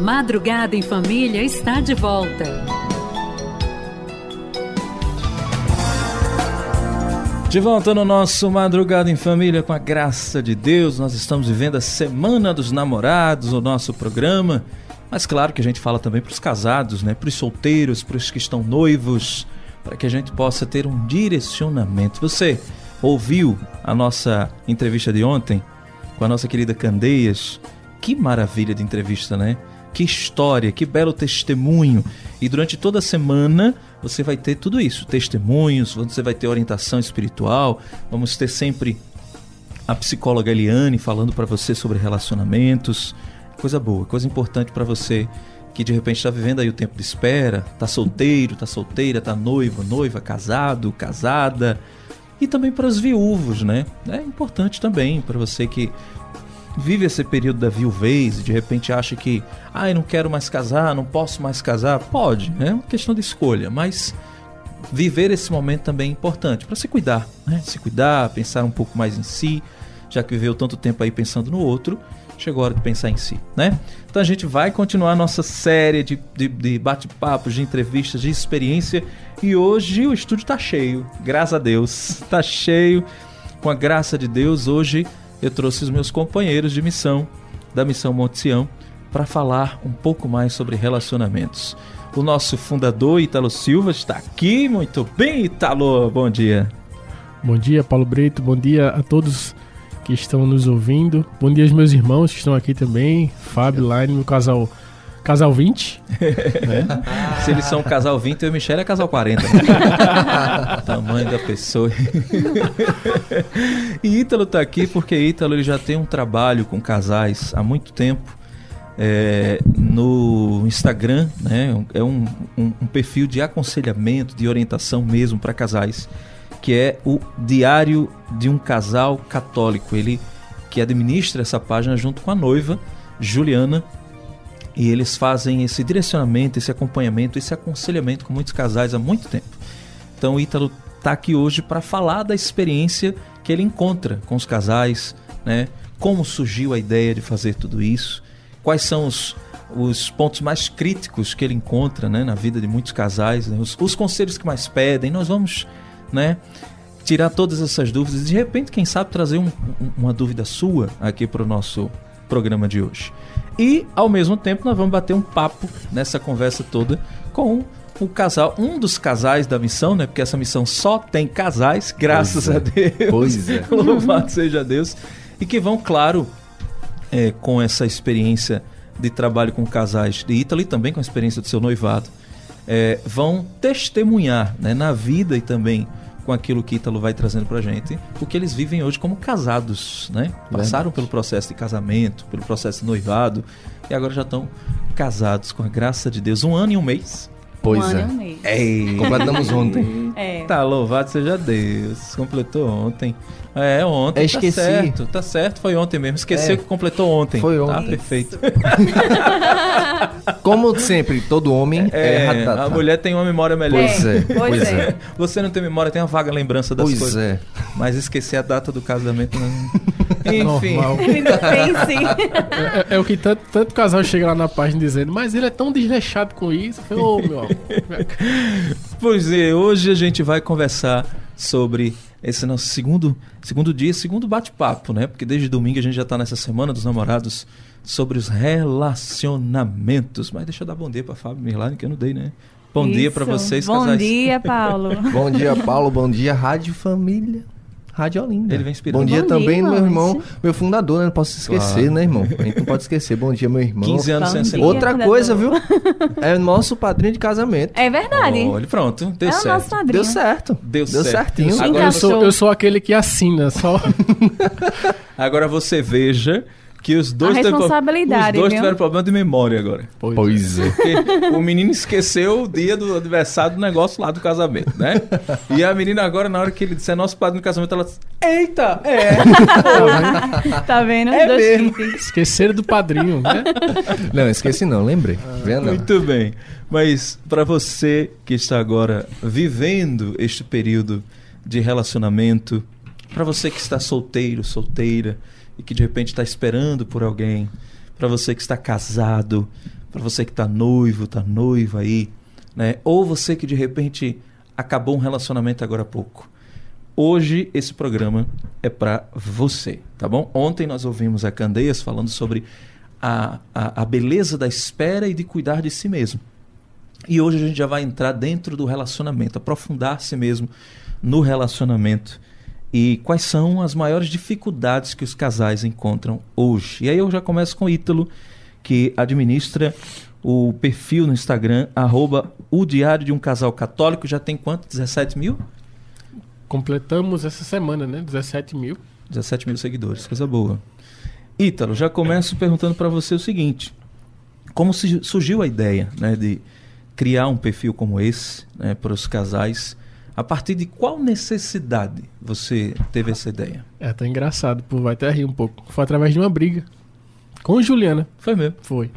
Madrugada em Família está de volta. De volta no nosso Madrugada em Família, com a graça de Deus, nós estamos vivendo a Semana dos Namorados, o nosso programa. Mas claro que a gente fala também para os casados, né? para os solteiros, para os que estão noivos, para que a gente possa ter um direcionamento. Você ouviu a nossa entrevista de ontem com a nossa querida Candeias? Que maravilha de entrevista, né? Que história, que belo testemunho. E durante toda a semana você vai ter tudo isso: testemunhos, você vai ter orientação espiritual, vamos ter sempre a psicóloga Eliane falando para você sobre relacionamentos. Coisa boa, coisa importante para você que de repente está vivendo aí o tempo de espera, tá solteiro, tá solteira, tá noivo, noiva, casado, casada. E também para os viúvos, né? É importante também para você que vive esse período da viuvez e de repente acha que, ah, não quero mais casar, não posso mais casar, pode, é uma questão de escolha, mas viver esse momento também é importante para se cuidar, né? Se cuidar, pensar um pouco mais em si, já que viveu tanto tempo aí pensando no outro, chegou a hora de pensar em si, né? Então a gente vai continuar nossa série de, de, de bate-papos, de entrevistas, de experiência e hoje o estúdio está cheio, graças a Deus, está cheio, com a graça de Deus, hoje eu trouxe os meus companheiros de missão da Missão Monte Sião para falar um pouco mais sobre relacionamentos. O nosso fundador, Italo Silva, está aqui. Muito bem, Italo. Bom dia. Bom dia, Paulo Breito. Bom dia a todos que estão nos ouvindo. Bom dia aos meus irmãos que estão aqui também. Fábio, Line, meu casal Casal 20. né? Se eles são casal 20, eu e Michelle é casal 40. Tamanho da pessoa. e Ítalo tá aqui porque Ítalo ele já tem um trabalho com casais há muito tempo. É, no Instagram, né? É um, um, um perfil de aconselhamento, de orientação mesmo para casais, que é o Diário de um Casal Católico. Ele que administra essa página junto com a noiva, Juliana, e eles fazem esse direcionamento, esse acompanhamento, esse aconselhamento com muitos casais há muito tempo. Então o Ítalo está aqui hoje para falar da experiência que ele encontra com os casais, né? Como surgiu a ideia de fazer tudo isso? Quais são os, os pontos mais críticos que ele encontra né, na vida de muitos casais? Né? Os, os conselhos que mais pedem? Nós vamos né, tirar todas essas dúvidas e de repente, quem sabe, trazer um, uma dúvida sua aqui para o nosso programa de hoje. E, ao mesmo tempo, nós vamos bater um papo nessa conversa toda com o casal, um dos casais da missão, né? Porque essa missão só tem casais, graças pois a Deus. É. Pois é. Louvado seja Deus. E que vão, claro, é, com essa experiência de trabalho com casais de Ítalo e também com a experiência do seu noivado, é, vão testemunhar né, na vida e também com aquilo que Ítalo vai trazendo pra gente, o que eles vivem hoje como casados, né? Passaram pelo processo de casamento, pelo processo de noivado e agora já estão casados com a graça de Deus. Um ano e um mês. Pois um é. ano e um mês. Ei, completamos ontem. É. Tá louvado seja Deus. Completou ontem. É, ontem. É, esqueci. Tá certo, tá certo. Foi ontem mesmo. Esqueceu É. que completou ontem. Foi Tá ontem. perfeito. Como sempre, todo homem é, É, a mulher tem uma memória melhor. Pois é, Pois pois é. é. Você não tem memória, tem uma vaga lembrança das Pois coisas. é. Mas esquecer a data do casamento não. Enfim. Normal. Ainda tem sim. É, é o que tanto, tanto casal chega lá na página dizendo, mas ele é tão desleixado com isso. Eu falei, ô meu amor. Pois é, hoje a gente vai conversar sobre esse nosso segundo, segundo dia, segundo bate-papo, né? Porque desde domingo a gente já está nessa semana dos namorados sobre os relacionamentos. Mas deixa eu dar bom dia para Fábio Mirlane, que eu não dei, né? Bom dia para Isso. vocês, Bom casais. dia, Paulo. Bom dia, Paulo. Bom dia, Rádio Família. Rádio Olinda. Ele vem inspirando. Bom dia Bom também, dia, meu irmão, meu fundador, né? Não posso esquecer, Claro. né, irmão? A gente não pode esquecer. Bom dia, meu irmão. 15 anos sem Bom ser dia. Outra fundador. coisa, viu? É nosso padrinho de casamento. É verdade. Olha, pronto, deu é o certo. nosso padrinho. Deu certo. Deu Deu certo. certinho. Agora eu, sou, eu sou aquele que assina, só. agora você veja que os dois, A teve- responsabilidade, os dois tiveram problema de memória agora. Pois é. Porque o menino esqueceu o dia do aniversário do negócio lá do casamento, né? E a menina agora, na hora que ele disser nosso padrinho do casamento, ela diz, eita, é. Tá vendo? É Dois mesmo. Esqueceram do padrinho, né? Não, esqueci não, lembrei. Vendo? Muito bem. Mas para você que está agora vivendo este período de relacionamento, para você que está solteiro, solteira e que de repente está esperando por alguém, para você que está casado, para você que está noivo, está noiva aí, né? Ou você que de repente acabou um relacionamento agora há pouco. Hoje esse programa é para você, tá bom? Ontem nós ouvimos a Candeias falando sobre a, a, a beleza da espera e de cuidar de si mesmo. E hoje a gente já vai entrar dentro do relacionamento, aprofundar-se mesmo no relacionamento e quais são as maiores dificuldades que os casais encontram hoje. E aí eu já começo com o Ítalo, que administra o perfil no Instagram, arroba o Diário de um Casal Católico, já tem quanto? 17 mil? Completamos essa semana, né? 17 mil. 17 mil seguidores, coisa boa. Ítalo, já começo perguntando para você o seguinte: como surgiu a ideia né, de criar um perfil como esse né, para os casais? A partir de qual necessidade você teve essa ideia? É, tá engraçado, pô, vai até rir um pouco. Foi através de uma briga com Juliana. Foi mesmo? Foi.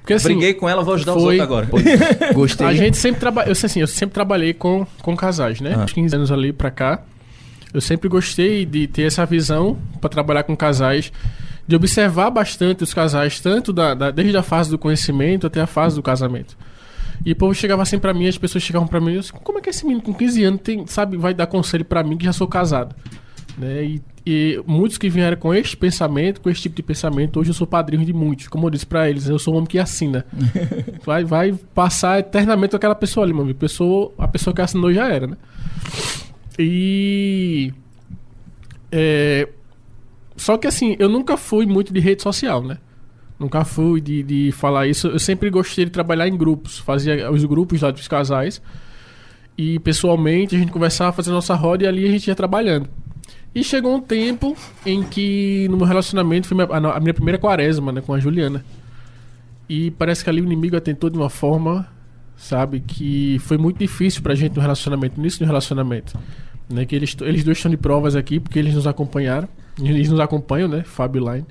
Porque, assim, Briguei com ela, vou ajudar foi... os outros agora. Gostei. A gente sempre trabalha, eu assim, eu sempre trabalhei com, com casais, né? Ah. 15 anos ali pra cá. Eu sempre gostei de ter essa visão para trabalhar com casais, de observar bastante os casais, tanto da, da, desde a fase do conhecimento até a fase do casamento. E o povo chegava assim para mim, as pessoas chegavam para mim, assim, como é que esse menino com 15 anos tem, sabe, vai dar conselho para mim que já sou casado? Né? E, e, muitos que vieram com este pensamento, com esse tipo de pensamento, hoje eu sou padrinho de muitos. Como eu disse para eles, eu sou um homem que assina. vai, vai passar eternamente aquela pessoa ali, mano. Pessoa, a pessoa que assinou já era, né? E. É, só que assim, eu nunca fui muito de rede social, né? Nunca fui de, de falar isso. Eu sempre gostei de trabalhar em grupos. Fazia os grupos lá dos casais. E pessoalmente a gente conversava, fazendo nossa roda e ali a gente ia trabalhando. E chegou um tempo em que no meu relacionamento foi a minha primeira quaresma, né, com a Juliana. E parece que ali o inimigo atentou de uma forma, sabe, que foi muito difícil pra gente no relacionamento, nisso no relacionamento. Né, que eles, eles dois estão de provas aqui, porque eles nos acompanharam. Eles nos acompanham, né, Fábio Line.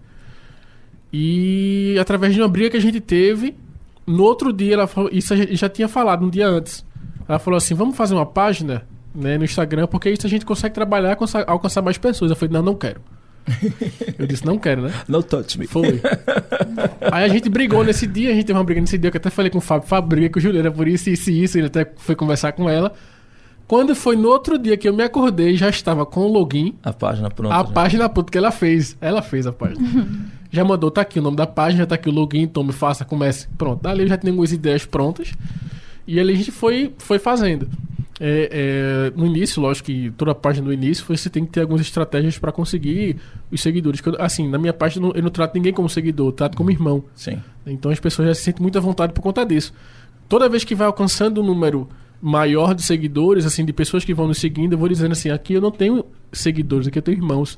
E através de uma briga que a gente teve, no outro dia ela falou, isso a gente já tinha falado um dia antes. Ela falou assim: "Vamos fazer uma página, né, no Instagram, porque isso a gente consegue trabalhar, alcançar mais pessoas". Eu falei: "Não, não quero". Eu disse, não quero, né? No touch me. Foi. Aí a gente brigou nesse dia, a gente teve uma briga nesse dia, que eu até falei com o Fábio, Fábio, briga com o Juliana por isso, isso e isso, ele até foi conversar com ela. Quando foi no outro dia que eu me acordei, já estava com o login. A página pronta. A já. página pronta que ela fez. Ela fez a página. já mandou, tá aqui o nome da página, tá aqui o login, tome, faça, comece. Pronto. Dali eu já tinha algumas ideias prontas. E ali a gente foi, foi fazendo. É, é, no início, lógico que toda a página do início você tem que ter algumas estratégias para conseguir os seguidores. assim, na minha página eu não, eu não trato ninguém como seguidor, eu trato como irmão. Sim. Então as pessoas já se sentem muito à vontade por conta disso. Toda vez que vai alcançando um número maior de seguidores, assim, de pessoas que vão nos seguindo, eu vou dizendo assim, aqui eu não tenho seguidores, aqui eu tenho irmãos.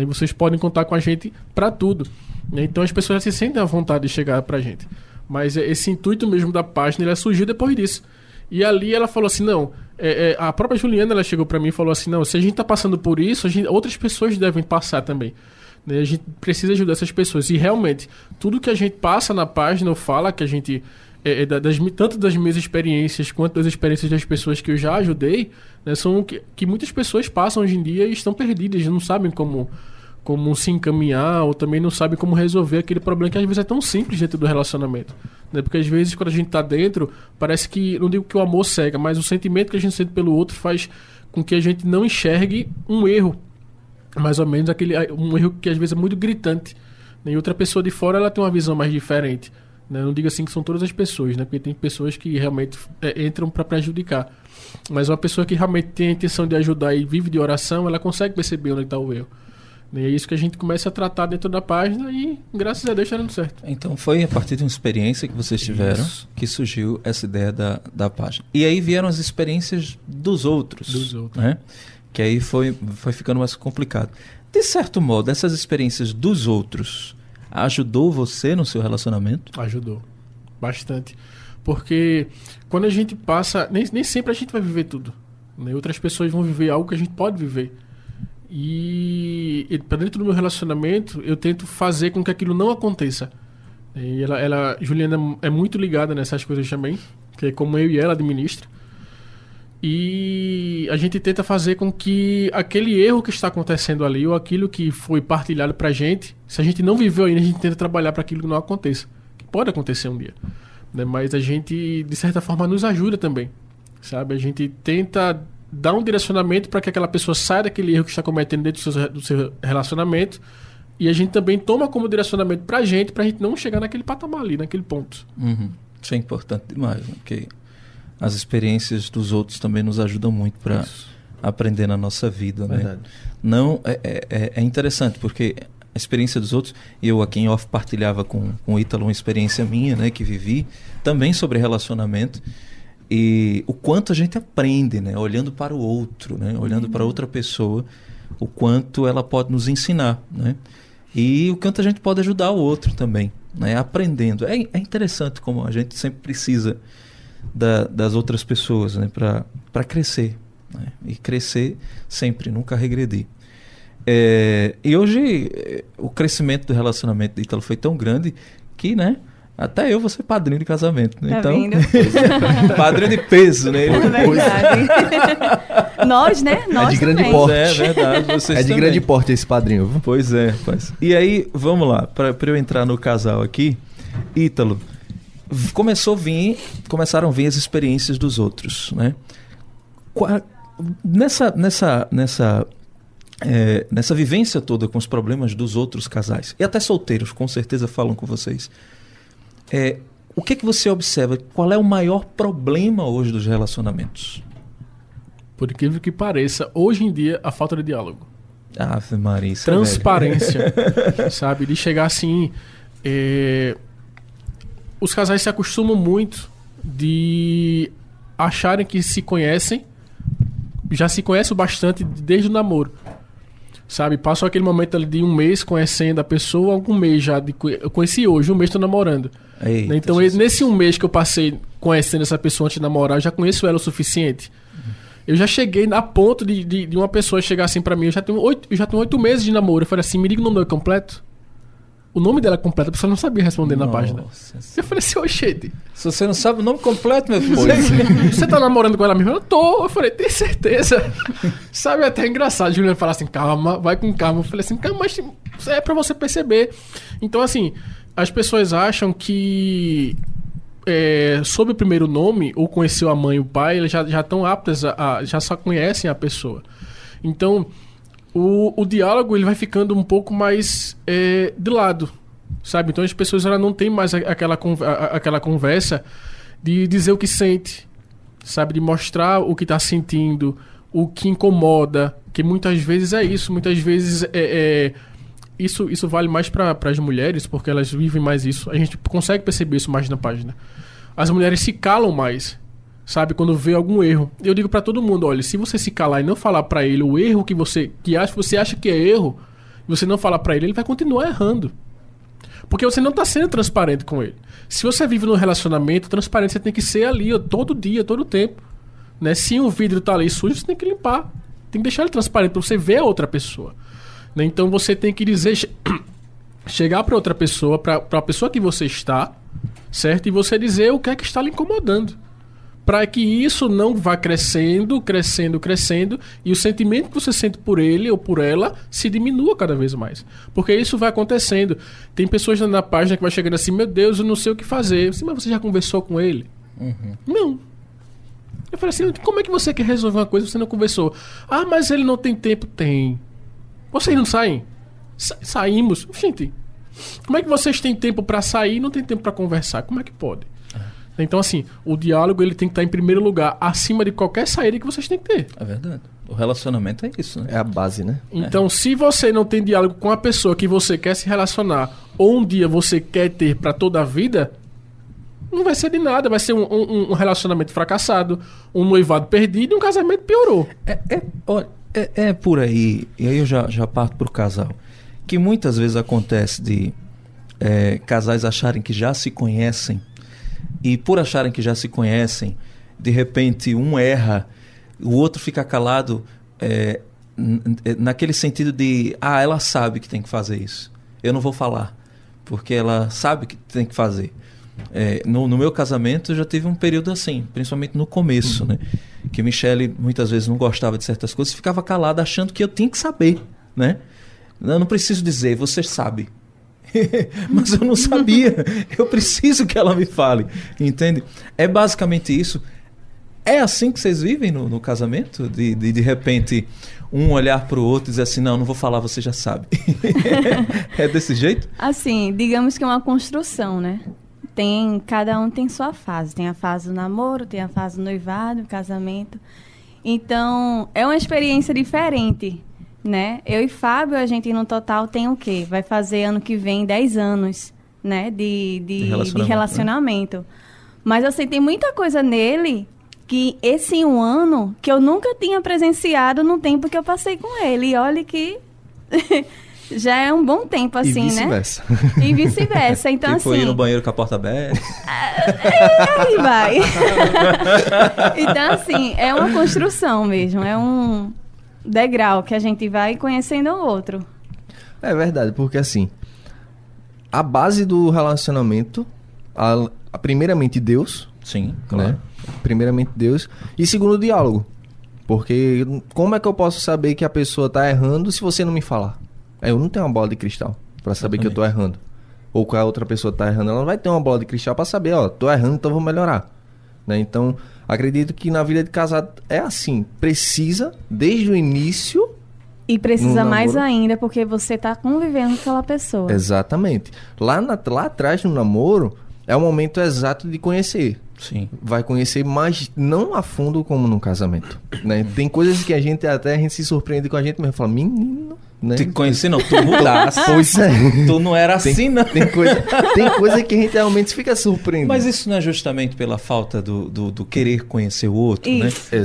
E vocês podem contar com a gente para tudo. Né? Então as pessoas se sentem à vontade de chegar pra gente. Mas esse intuito mesmo da página, ele surgiu depois disso. E ali ela falou assim, não, é, é, a própria Juliana ela chegou para mim e falou assim, não, se a gente tá passando por isso, gente, outras pessoas devem passar também. Né? A gente precisa ajudar essas pessoas. E realmente, tudo que a gente passa na página ou fala que a gente é, é das, tanto das minhas experiências quanto das experiências das pessoas que eu já ajudei, né, são que, que muitas pessoas passam hoje em dia e estão perdidas, não sabem como, como se encaminhar ou também não sabem como resolver aquele problema que às vezes é tão simples dentro do relacionamento. Né? Porque às vezes quando a gente está dentro, parece que, não digo que o amor cega, mas o sentimento que a gente sente pelo outro faz com que a gente não enxergue um erro. Mais ou menos aquele um erro que às vezes é muito gritante. Né? E outra pessoa de fora ela tem uma visão mais diferente. Né? Não digo assim que são todas as pessoas, né? Porque tem pessoas que realmente é, entram para prejudicar. Mas uma pessoa que realmente tem a intenção de ajudar e vive de oração, ela consegue perceber onde está o erro. E é isso que a gente começa a tratar dentro da página e, graças a Deus, está dando certo. Então, foi a partir de uma experiência que vocês tiveram isso. que surgiu essa ideia da, da página. E aí vieram as experiências dos outros. Dos outros. Né? Que aí foi, foi ficando mais complicado. De certo modo, essas experiências dos outros ajudou você no seu relacionamento? Ajudou. Bastante. Porque quando a gente passa. Nem, nem sempre a gente vai viver tudo. Né? Outras pessoas vão viver algo que a gente pode viver. E, e para dentro do meu relacionamento, eu tento fazer com que aquilo não aconteça. E ela, ela, Juliana é muito ligada nessas coisas também, que é como eu e ela administra. E a gente tenta fazer com que aquele erro que está acontecendo ali, ou aquilo que foi partilhado pra gente, se a gente não viveu ainda, a gente tenta trabalhar para aquilo que não aconteça. pode acontecer um dia. Né? Mas a gente, de certa forma, nos ajuda também. Sabe? A gente tenta dar um direcionamento para que aquela pessoa saia daquele erro que está cometendo dentro do seu, do seu relacionamento. E a gente também toma como direcionamento para a gente, para a gente não chegar naquele patamar ali, naquele ponto. Uhum. Isso é importante demais, né? porque as experiências dos outros também nos ajudam muito para aprender na nossa vida, né? Verdade. Não é, é, é interessante porque a experiência dos outros, eu aqui em off partilhava com, com o Ítalo uma experiência minha, né, que vivi também sobre relacionamento e o quanto a gente aprende, né, olhando para o outro, né, olhando para outra pessoa, o quanto ela pode nos ensinar, né, e o quanto a gente pode ajudar o outro também, né, aprendendo. É, é interessante como a gente sempre precisa da, das outras pessoas, né, para crescer, né, e crescer sempre, nunca regredir. É, e hoje eh, o crescimento do relacionamento do Ítalo foi tão grande que, né? Até eu vou ser padrinho de casamento. Né? Tá então, padrinho de peso, né? É verdade. Nós, né? Nós de grande também. porte. É verdade. Vocês É de também. grande porte esse padrinho, viu? Pois é, rapaz. E aí, vamos lá, para eu entrar no casal aqui, Ítalo, começou a vir, começaram a vir as experiências dos outros, né? Qua- Nessa, nessa, nessa, é, nessa vivência toda com os problemas dos outros casais, e até solteiros, com certeza falam com vocês, é, o que, que você observa? Qual é o maior problema hoje dos relacionamentos? Por incrível que pareça, hoje em dia, a falta de diálogo. Ave Maria, isso é transparência, sabe? De chegar assim. é, Os casais se acostumam muito de acharem que se conhecem, já se conhecem bastante desde o namoro. Sabe, passam aquele momento ali de um mês conhecendo a pessoa, algum mês já. De, eu conheci hoje, um mês tô namorando. Eita? Então, Jesus. nesse um mês que eu passei conhecendo essa pessoa antes de namorar, eu já conheço ela o suficiente. Eu já cheguei a ponto de, de, de uma pessoa chegar assim pra mim, eu já tenho oito, já tenho oito meses de namoro. Eu falei assim, me diga o nome completo. O nome dela é completo, a pessoa não sabia responder na página. Nossa Eu falei assim, oxente, Se você não sabe o nome completo, meu filho. você tá namorando com ela mesmo? Eu tô. Eu falei, tem certeza? Sabe, é até engraçado. Juliana falar assim, calma, vai com calma. Eu falei assim, calma, mas é pra você perceber. Então, assim, as pessoas acham que é, sob o primeiro nome, ou conheceu a mãe e o pai, eles já já estão aptas a, a- já só conhecem a pessoa. Então, o, o diálogo ele vai ficando um pouco mais é, de lado, sabe? Então as pessoas elas não têm mais aquela, aquela conversa de dizer o que sente, sabe? De mostrar o que está sentindo, o que incomoda, que muitas vezes é isso, muitas vezes é, é- isso, isso vale mais para as mulheres, porque elas vivem mais isso. A gente consegue perceber isso mais na página. As mulheres se calam mais, sabe? Quando vê algum erro. Eu digo para todo mundo, olha, se você se calar e não falar para ele o erro que você que acha, você acha que é erro, você não falar para ele, ele vai continuar errando. Porque você não tá sendo transparente com ele. Se você vive num relacionamento, transparência tem que ser ali, ó, todo dia, todo tempo. Né? Se o vidro tá ali sujo, você tem que limpar. Tem que deixar ele transparente pra você ver a outra pessoa. Né? Então você tem que dizer. che- chegar pra outra pessoa, pra, pra pessoa que você está, certo? E você dizer o que é que está lhe incomodando. Para que isso não vá crescendo, crescendo, crescendo e o sentimento que você sente por ele ou por ela se diminua cada vez mais. Porque isso vai acontecendo. Tem pessoas na página que vai chegando assim: Meu Deus, eu não sei o que fazer. Mas você já conversou com ele? Não. Eu falei assim: Como é que você quer resolver uma coisa se você não conversou? Ah, mas ele não tem tempo. Tem. Vocês não saem? Sa- saímos. Gente, como é que vocês têm tempo pra sair e não tem tempo pra conversar? Como é que pode? Então, assim, o diálogo ele tem que estar em primeiro lugar, acima de qualquer saída que vocês têm que ter. É verdade. O relacionamento é isso, né? É a base, né? Então, se você não tem diálogo com a pessoa que você quer se relacionar, ou um dia você quer ter pra toda a vida, não vai ser de nada. Vai ser um, um- um relacionamento fracassado, um noivado perdido e um casamento piorou. É, é, olha, é, é por aí, e aí eu já, já parto pro casal, que muitas vezes acontece de é, casais acharem que já se conhecem, e por acharem que já se conhecem, de repente um erra, o outro fica calado, é, n- naquele sentido de, ah, ela sabe que tem que fazer isso, eu não vou falar, porque ela sabe que tem que fazer. É, no, no meu casamento já tive um período assim, principalmente no começo, né? Que Michele muitas vezes não gostava de certas coisas, ficava calada achando que eu tinha que saber, né? Eu não preciso dizer, você sabe. Mas eu não sabia. Eu preciso que ela me fale. Entende? É basicamente isso. É assim que vocês vivem no, no casamento? De, de, de repente, um olhar para o outro e dizer assim: não, não vou falar, você já sabe. é desse jeito? Assim, digamos que é uma construção, né? Tem, cada um tem sua fase. Tem a fase do namoro, tem a fase do noivado, casamento. Então, é uma experiência diferente, né? Eu e Fábio, a gente no total tem o quê? Vai fazer ano que vem 10 anos, né? De, de, De de relacionamento, relacionamento. né? Mas eu sei, tem muita coisa nele que esse um ano que eu nunca tinha presenciado no tempo que eu passei com ele. E olha que já é um bom tempo, e assim, né? vice-versa. E vice-versa. Então, tipo, assim. ir no banheiro com a porta aberta. Aí vai. então, assim, é uma construção mesmo. É um degrau que a gente vai conhecendo o outro. É verdade, porque assim, a base do relacionamento, a, a primeiramente Deus, Sim, né? Primeiramente Deus e segundo o diálogo. Porque como é que eu posso saber que a pessoa tá errando se você não me falar? É, Eu não tenho uma bola de cristal pra saber que eu tô errando. Ou que a outra pessoa tá errando, ela não vai ter uma bola de cristal pra saber, ó, tô errando, então vou melhorar. Né? Então, acredito que na vida de casado é assim, precisa desde o início E precisa mais ainda porque você está convivendo com aquela pessoa. Exatamente. Lá, na- lá atrás no namoro é o momento exato de conhecer. Sim. Vai conhecer, mas não a fundo como no casamento. Né? Tem coisas que a gente até a gente se surpreende com a gente mesmo. Fala, menino, né? Te conheci, não. Tu mudasse. Pois é. Tu não era Tem, assim, não. tem coisa, tem coisa que a gente realmente fica surpreendido. Mas isso não é justamente pela falta do, do, do querer conhecer o outro, né? Isso. Se você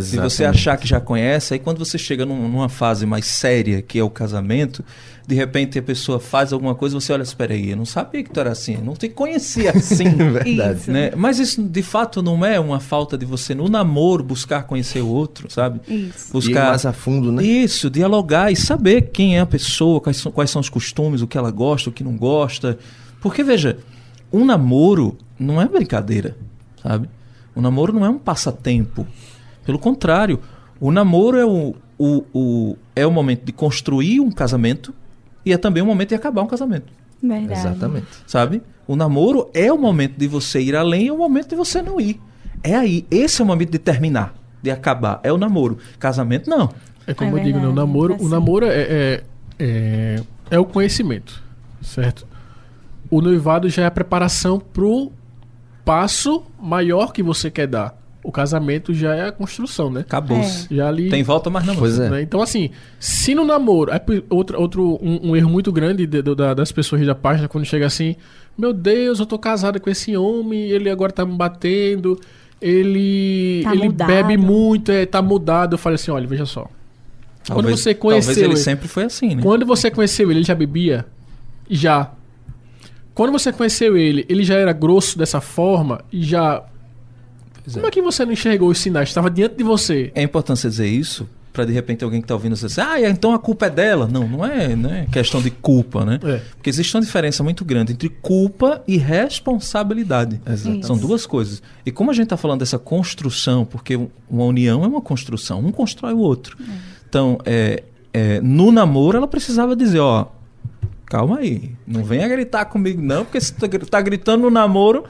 Exatamente. achar que já conhece, aí quando você chega num- numa fase mais séria, que é o casamento, de repente a pessoa faz alguma coisa, você olha, espera aí, eu não sabia que tu era assim, eu não te conhecia assim. Verdade. Isso. né? Mas isso de fato não é uma falta de você no namoro buscar conhecer o outro, sabe? Isso. E ir Buscar mais a fundo, né? isso, dialogar e saber quem é a pessoa, quais são, quais são os costumes, o que ela gosta, o que não gosta. Porque, veja, um namoro não é brincadeira, sabe? O namoro não é um passatempo. Pelo contrário, o namoro é o, o, o- é o momento de construir um casamento e é também o momento de acabar um casamento, Verdade. Exatamente. sabe? O namoro é o momento de você ir além e é o momento de você não ir. É aí, esse é o momento de terminar, de acabar. É o namoro. Casamento, não. É como É eu digo, né? o verdade, namoro, assim. o namoro é, é, é, é o conhecimento, certo? O noivado já é a preparação pro passo maior que você quer dar. O casamento já é a construção, né? Acabou-se. Já ali. Tem volta, mas não. Pois é. né? Então, assim, se no namoro. É outro, outro um, um erro muito grande de- da- das pessoas da página quando chega assim: Meu Deus, eu tô casada com esse homem, ele agora tá me batendo, ele, Tá ele mudado. bebe muito, é, tá mudado. Eu falei assim: olha, veja só. Quando você conheceu Talvez ele ele- sempre foi assim, né? Quando você conheceu ele, ele já bebia? Já. Quando você conheceu ele, ele já era grosso dessa forma? E já. Como é que você não enxergou os sinais? Estava diante de você. É importante você dizer isso para de repente alguém que está ouvindo você dizer, ah, então a culpa é dela. Não, não é, né? Questão de culpa, né? É. Porque existe uma diferença muito grande entre culpa e responsabilidade. Exatamente. São duas coisas. E como a gente está falando dessa construção, porque uma união é uma construção, um constrói o outro. Então, é, é, no namoro ela precisava dizer, ó, calma aí, não venha gritar comigo não, porque se tá gritando no namoro,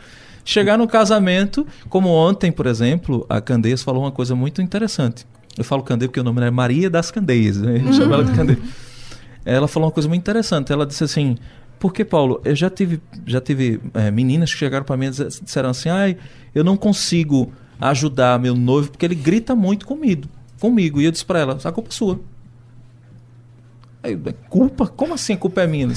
chegar no casamento, como ontem, por exemplo, a Candeias falou uma coisa muito interessante. Eu falo Candeias porque o nome é Maria das Candeias, né? Eu chamo ela de Candeias. Ela falou uma coisa muito interessante. Ela disse assim: porque, Paulo, eu já tive, já tive eh, meninas que chegaram para mim e disseram assim: ai, eu não consigo ajudar meu noivo porque ele grita muito comigo. Comigo. E eu disse para ela: a culpa é sua. Aí, culpa? Como assim a culpa é minha?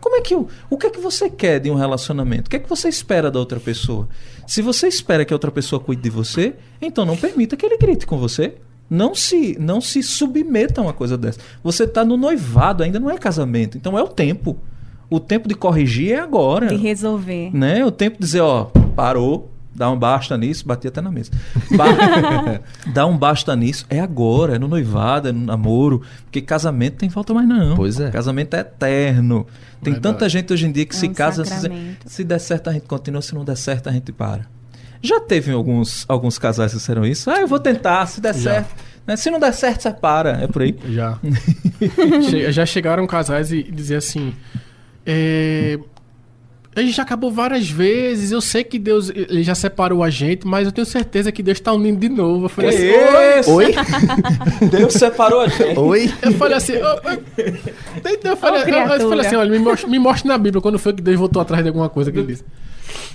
Como é que eu, o que é que você quer de um relacionamento? O que é que você espera da outra pessoa? Se você espera que a outra pessoa cuide de você, então não permita que ele grite com você. Não se, não se submeta a uma coisa dessa. Você está no noivado, ainda não é casamento. Então é o tempo. O tempo de corrigir é agora. De resolver. Né? O tempo de dizer, ó, parou, dá um basta nisso, bati até na mesa. Ba- dá um basta nisso, é agora, é no noivado, é no namoro, porque casamento tem falta mais não. Pois é. Casamento é eterno. Tem Verdade. tanta gente hoje em dia que É se um casa, se, se der certo a gente continua, se não der certo a gente para. Já teve alguns, alguns casais que disseram isso? Ah, eu vou tentar, se der Já. certo. Né? Se não der certo, você para. É por aí. Já. Che- já chegaram casais e, e dizer assim: é, a gente já acabou várias vezes. Eu sei que Deus ele já separou a gente, mas eu tenho certeza que Deus tá unindo de novo. Eu falei assim, Isso! Oi? Deus separou a gente. Oi? eu falei assim, eu, eu- eu falei, Ô, eu, eu falei assim, olha, me mostre, me mostre na Bíblia quando foi que Deus voltou atrás de alguma coisa que ele disse.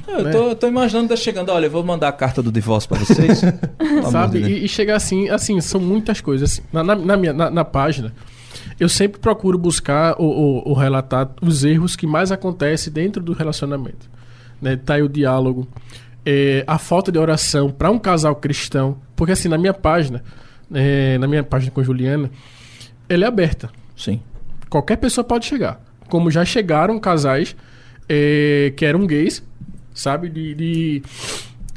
Eu tô, eu tô imaginando Deus chegando, olha, eu vou mandar a carta do divórcio pra vocês. Sabe? E, e chegar assim, assim, são muitas coisas. Na, na, na minha, na, na página, eu sempre procuro buscar ou, ou- ou relatar os erros que mais acontecem dentro do relacionamento. Né? Tá aí o diálogo, é, a falta de oração para um casal cristão. Porque assim, na minha página, é, na minha página com Juliana, ela é aberta. Sim. Qualquer pessoa pode chegar. Como já chegaram casais é, que eram gays, sabe? De, de,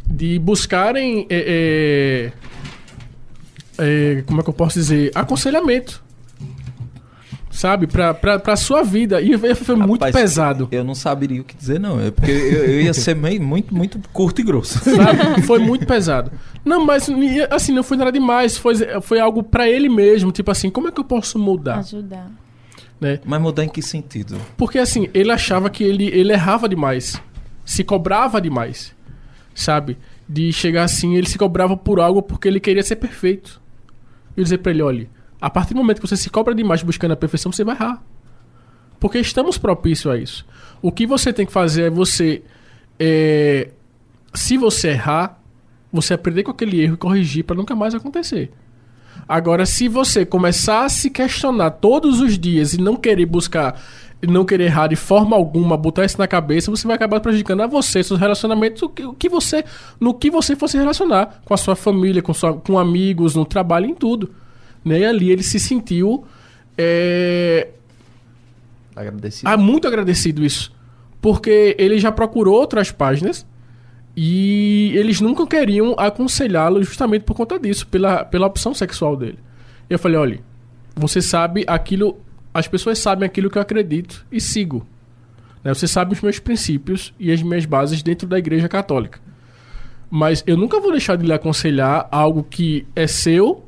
de buscarem. é, como é que eu posso dizer? Aconselhamento. Sabe? Pra, pra, pra sua vida. E foi muito Rapaz, pesado. Eu não saberia o que dizer, não. É porque eu, eu ia ser meio, muito, muito curto e grosso. sabe? Foi muito pesado. Não, mas assim, não foi nada demais. Foi, foi algo pra ele mesmo. Tipo assim, como é que eu posso mudar? Ajudar. Né? Mas mudar em que sentido? Porque assim, ele achava que ele, ele errava demais. Se cobrava demais. Sabe? De chegar assim, ele se cobrava por algo porque ele queria ser perfeito. E eu dizer pra ele, olha, a partir do momento que você se cobra demais buscando a perfeição, você vai errar. Porque estamos propícios a isso. O que você tem que fazer é você. é, se você errar, você aprender com aquele erro e corrigir para nunca mais acontecer. Agora, se você começar a se questionar todos os dias e não querer buscar, não querer errar de forma alguma, botar isso na cabeça, você vai acabar prejudicando a você, seus relacionamentos, o que, o que você, no que você for se relacionar, com a sua família, com, sua, com amigos, no trabalho, em tudo. Né? E ali ele se sentiu é, Agradecido. ah, muito agradecido isso. Porque ele já procurou outras páginas e eles nunca queriam aconselhá-lo justamente por conta disso, pela, pela opção sexual dele. Eu falei, olha, você sabe aquilo, as pessoas sabem aquilo que eu acredito e sigo. Né? Você sabe os meus princípios e as minhas bases dentro da igreja católica. Mas eu nunca vou deixar de lhe aconselhar algo que é seu,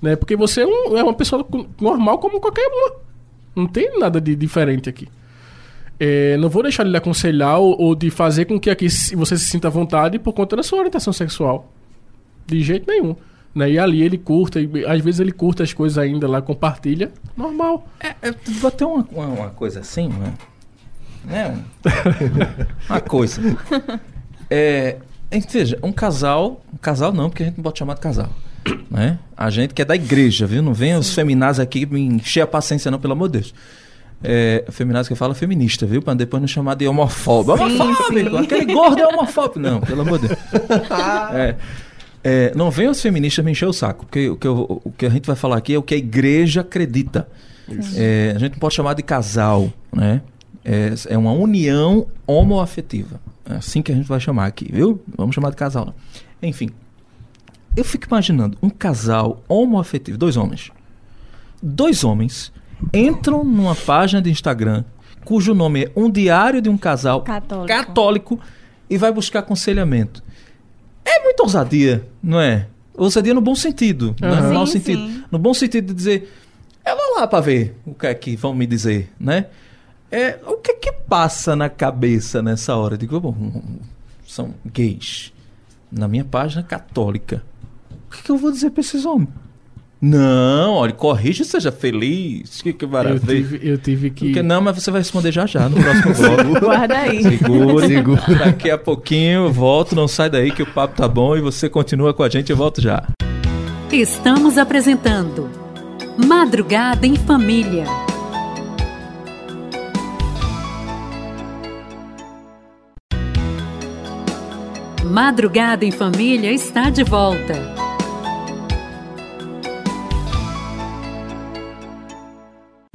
né? Porque você é, um- é uma pessoa normal como qualquer uma. Não tem nada de diferente aqui. É, não vou deixar de lhe aconselhar ou, ou de fazer com que aqui você se sinta à vontade por conta da sua orientação sexual. De jeito nenhum. Né? E ali ele curta, e às vezes ele curta as coisas ainda lá, compartilha. Normal. É, é, vou ter uma, uma, uma coisa assim, né? né? uma coisa. É, é, veja, um casal. Um casal não, porque a gente não pode chamar de casal. Né? A gente que é da igreja, viu? Não vem os feminazes aqui me encher a paciência, não, pelo amor de Deus. É, feminazes que fala feminista, viu? Pra depois não chamar de homofóbico. Homofóbico! Aquele gordo é homofóbico. Não, pelo amor de Deus. É, é, não venham os feministas me encher o saco, porque o que, eu- o que a gente vai falar aqui é o que a igreja acredita. É, a gente não pode chamar de casal, né? É, é uma união homoafetiva. É assim que a gente vai chamar aqui, viu? Vamos chamar de casal, não. Enfim, eu fico imaginando um casal homoafetivo, dois homens. Dois homens entram numa página de Instagram cujo nome é Um Diário de um Casal Católico. católico e vai buscar aconselhamento. É muita ousadia, não é? Ousadia no bom sentido, não é no Aham. mau Sim, sentido. sim. No bom sentido de dizer, eu vou lá para ver o que é que vão me dizer, né? É, o que é que passa na cabeça nessa hora? Eu digo, bom, são gays. Na minha página católica. O que, que eu vou dizer para esses homens? Não, olha, corrija e seja feliz. Que, que Eu maravilha. tive, eu tive que. Porque não, mas você vai responder já já no próximo bloco. Guarda aí. Segure. Segura. Daqui a pouquinho eu volto, não sai daí que o papo tá bom e você continua com a gente, eu volto já. Estamos apresentando Madrugada em Família. Madrugada em Família está de volta.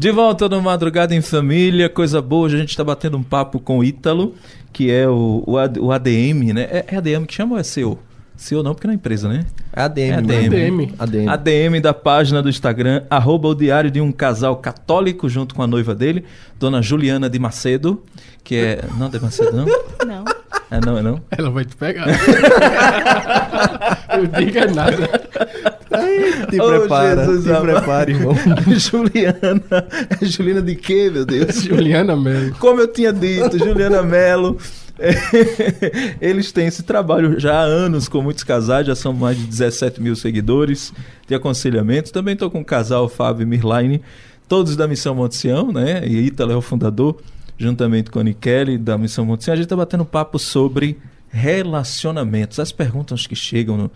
De volta no Madrugada em Família, coisa boa, hoje a gente está batendo um papo com o Ítalo, que é o, o, AD o ADM, né? É, é ADM que chama ou é CEO? CEO não, porque não é empresa, né? É ADM. É né? ADM. ADM. ADM da página do Instagram, arroba o diário de um casal católico junto com a noiva dele, dona Juliana de Macedo, que é... Não, de Macedo não? Não. É não, é não? Ela vai te pegar. digo é nada. Te Oh, prepara, Jesus te amado. prepara, irmão. Juliana. É Juliana de quê, meu Deus? Juliana mesmo. Como eu tinha dito, Juliana Mello. é, Eles têm esse trabalho já há anos com muitos casais, já são mais de 17 mil seguidores de aconselhamento. Também estou com o casal Fábio e Mirlaine, todos da Missão Monte Sião, né? E Ítalo é o fundador, juntamente com a Nikele da Missão Monte Sião. A gente está batendo papo sobre relacionamentos, as perguntas que chegam no,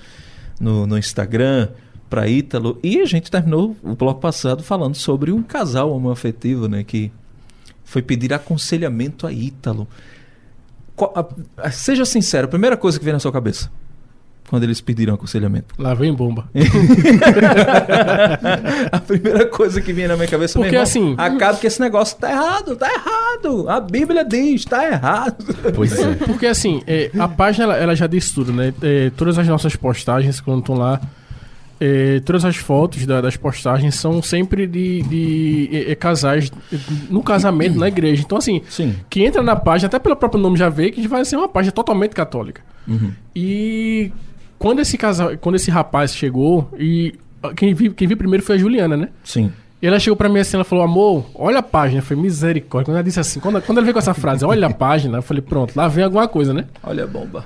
no, no Instagram para Ítalo. E a gente terminou o bloco passado falando sobre um casal homoafetivo, né? Que foi pedir aconselhamento a Ítalo. Qual- a- a- seja sincero, a primeira coisa que veio na sua cabeça quando eles pediram aconselhamento. Lá vem bomba. a primeira coisa que vinha na minha cabeça Porque irmão, assim- acaba que esse negócio tá errado, tá errado. A Bíblia diz, tá errado. Pois é. Porque assim, é, a página ela, ela já diz tudo, né? É, todas as nossas postagens, quando estão lá, é, todas as fotos da- das postagens são sempre de, de é, é, casais no casamento, na igreja. Então, assim, Sim. quem entra na página, até pelo próprio nome já vê que vai ser uma página totalmente católica. Uhum. E quando esse casal, quando esse rapaz chegou, e quem viu, quem viu primeiro foi a Juliana, né? Sim. E ela chegou pra mim assim, ela falou, amor, olha a página. Falei, misericórdia. Quando ela disse assim, quando, quando ela veio com essa frase, olha a página, eu falei, pronto, lá vem alguma coisa, né? Olha a bomba.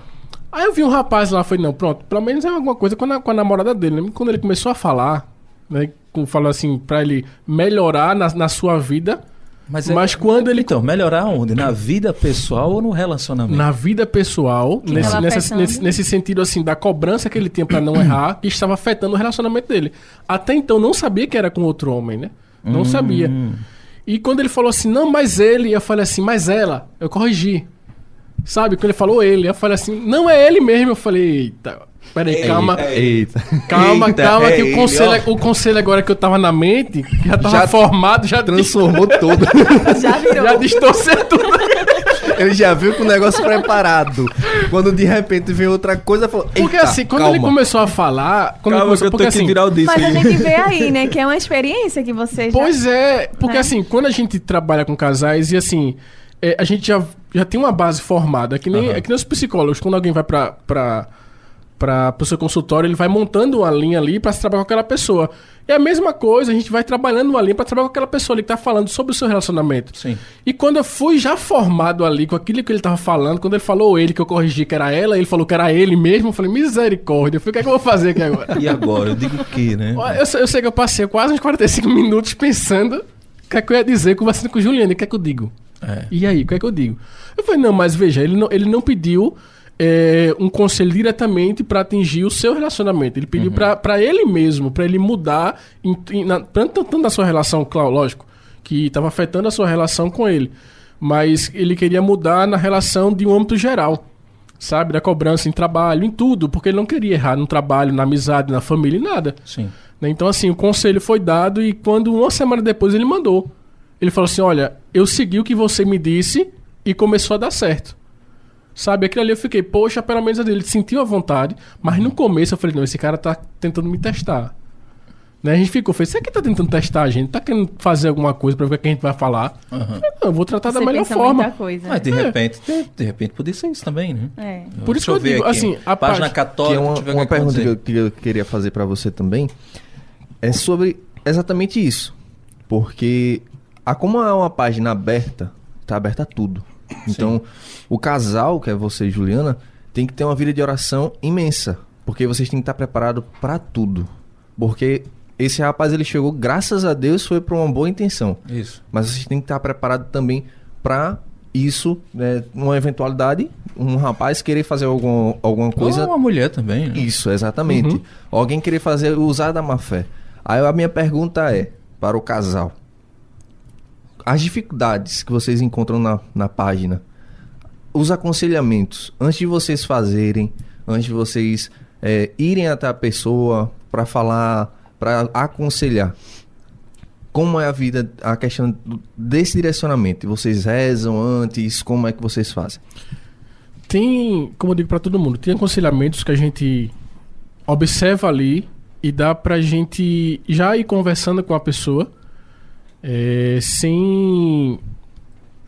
Aí eu vi um rapaz lá, falei, não, pronto, pelo menos é alguma coisa com a, com a namorada dele, né? Quando ele começou a falar, né? Falou assim, pra ele melhorar na, na sua vida, Mas, Mas quando ele- Então, melhorar onde? Na vida pessoal ou no relacionamento? na vida pessoal, nesse, nessa- nesse, nesse sentido assim, da cobrança que ele tinha pra não errar, que estava afetando o relacionamento dele. Até então não sabia que era com outro homem, né? Não sabia. E quando ele falou assim, não, mas ele, eu falei assim, mas ela, eu corrigi. Sabe? Quando ele falou ele, eu falei assim, não é ele mesmo. Eu falei, eita, peraí, calma. Eita. Calma, Eita, calma, é que ele, o conselho, ó. o conselho agora que eu tava na mente, que já tava Já formado, já, Transformou todo. Já virou. já distorceu tudo. Ele já viu com o negócio preparado. Quando de repente vem outra coisa, falou. Porque "Eita, assim, quando calma." ele começou a falar. Quando Calma, que começou, eu porque tenho que assim. virar o disco. Mas a aí. gente vê aí, né, que é uma experiência que você já... Pois é, porque Né? assim, quando a gente trabalha com casais e assim, é, a gente já, já tem uma base formada. É que nem, Aham. é que nem os psicólogos, quando alguém vai pra, pra, pro seu consultório, ele vai montando uma linha ali pra se trabalhar com aquela pessoa. É a mesma coisa, a gente vai trabalhando uma linha pra trabalhar com aquela pessoa ali que tá falando sobre o seu relacionamento. Sim. E quando eu fui já formado ali com aquilo que ele tava falando, quando ele falou ele, que eu corrigi que era ela, ele falou que era ele mesmo, eu falei, misericórdia, eu falei, o que é que eu vou fazer aqui agora? E agora? Eu digo o quê, né? Eu, sei- eu sei que eu passei quase uns 45 minutos pensando o que é que eu ia dizer, conversando com o Juliano, o que é que eu digo? É. E aí, o que é que eu digo? Eu falei, não, mas veja, ele não, ele não pediu é, um conselho diretamente para atingir o seu relacionamento. Ele pediu pra para ele mesmo, pra ele mudar, em, em, na, tanto, tanto na sua relação, claro, lógico, que estava afetando a sua relação com ele, mas ele queria mudar na relação de um âmbito geral. Sabe, da cobrança em trabalho, em tudo, porque ele não queria errar no trabalho, na amizade, na família, em nada. Sim. Né? Então, assim, o conselho foi dado e quando uma semana depois ele mandou. Ele falou assim: Olha, eu segui o que você me disse e começou a dar certo. Sabe, aquilo ali eu fiquei, poxa, pelo menos ele sentiu a vontade, mas no começo eu falei: Não, esse cara tá tentando me testar. Né? A gente ficou, falei: Você que tá tentando testar a gente? Tá querendo fazer alguma coisa pra ver o que a gente vai falar? Aham. Eu, falei, "Não, eu vou tratar da Você melhor pensa forma. muita coisa. Mas de É. repente, de, de repente podia ser isso também, né? É. Por isso Deixa que eu ver digo, aqui. assim, a página Que católica. é uma, eu uma que pergunta que eu, que eu queria fazer pra você também. É sobre exatamente isso. Porque a, como é uma página aberta, tá aberta a tudo. Então, o casal, que é você e Juliana, tem que ter uma vida de oração imensa. Porque vocês têm que estar preparados pra tudo. Porque esse rapaz, ele chegou, graças a Deus, foi por uma boa intenção. Isso. Mas vocês têm que estar preparados também para isso, né, uma eventualidade, um rapaz querer fazer alguma, alguma coisa. Ou uma mulher também, né? Isso, exatamente. Uhum. Alguém querer fazer, usar da má fé. Aí a minha pergunta é, para o casal, as dificuldades que vocês encontram na, na página, os aconselhamentos, antes de vocês fazerem, antes de vocês é, irem até a pessoa para falar, para aconselhar, como é a vida, a questão desse direcionamento? Vocês rezam antes? Como é que vocês fazem? Tem, como eu digo pra todo mundo, tem aconselhamentos que a gente observa ali e dá pra gente já ir conversando com a pessoa é, sem.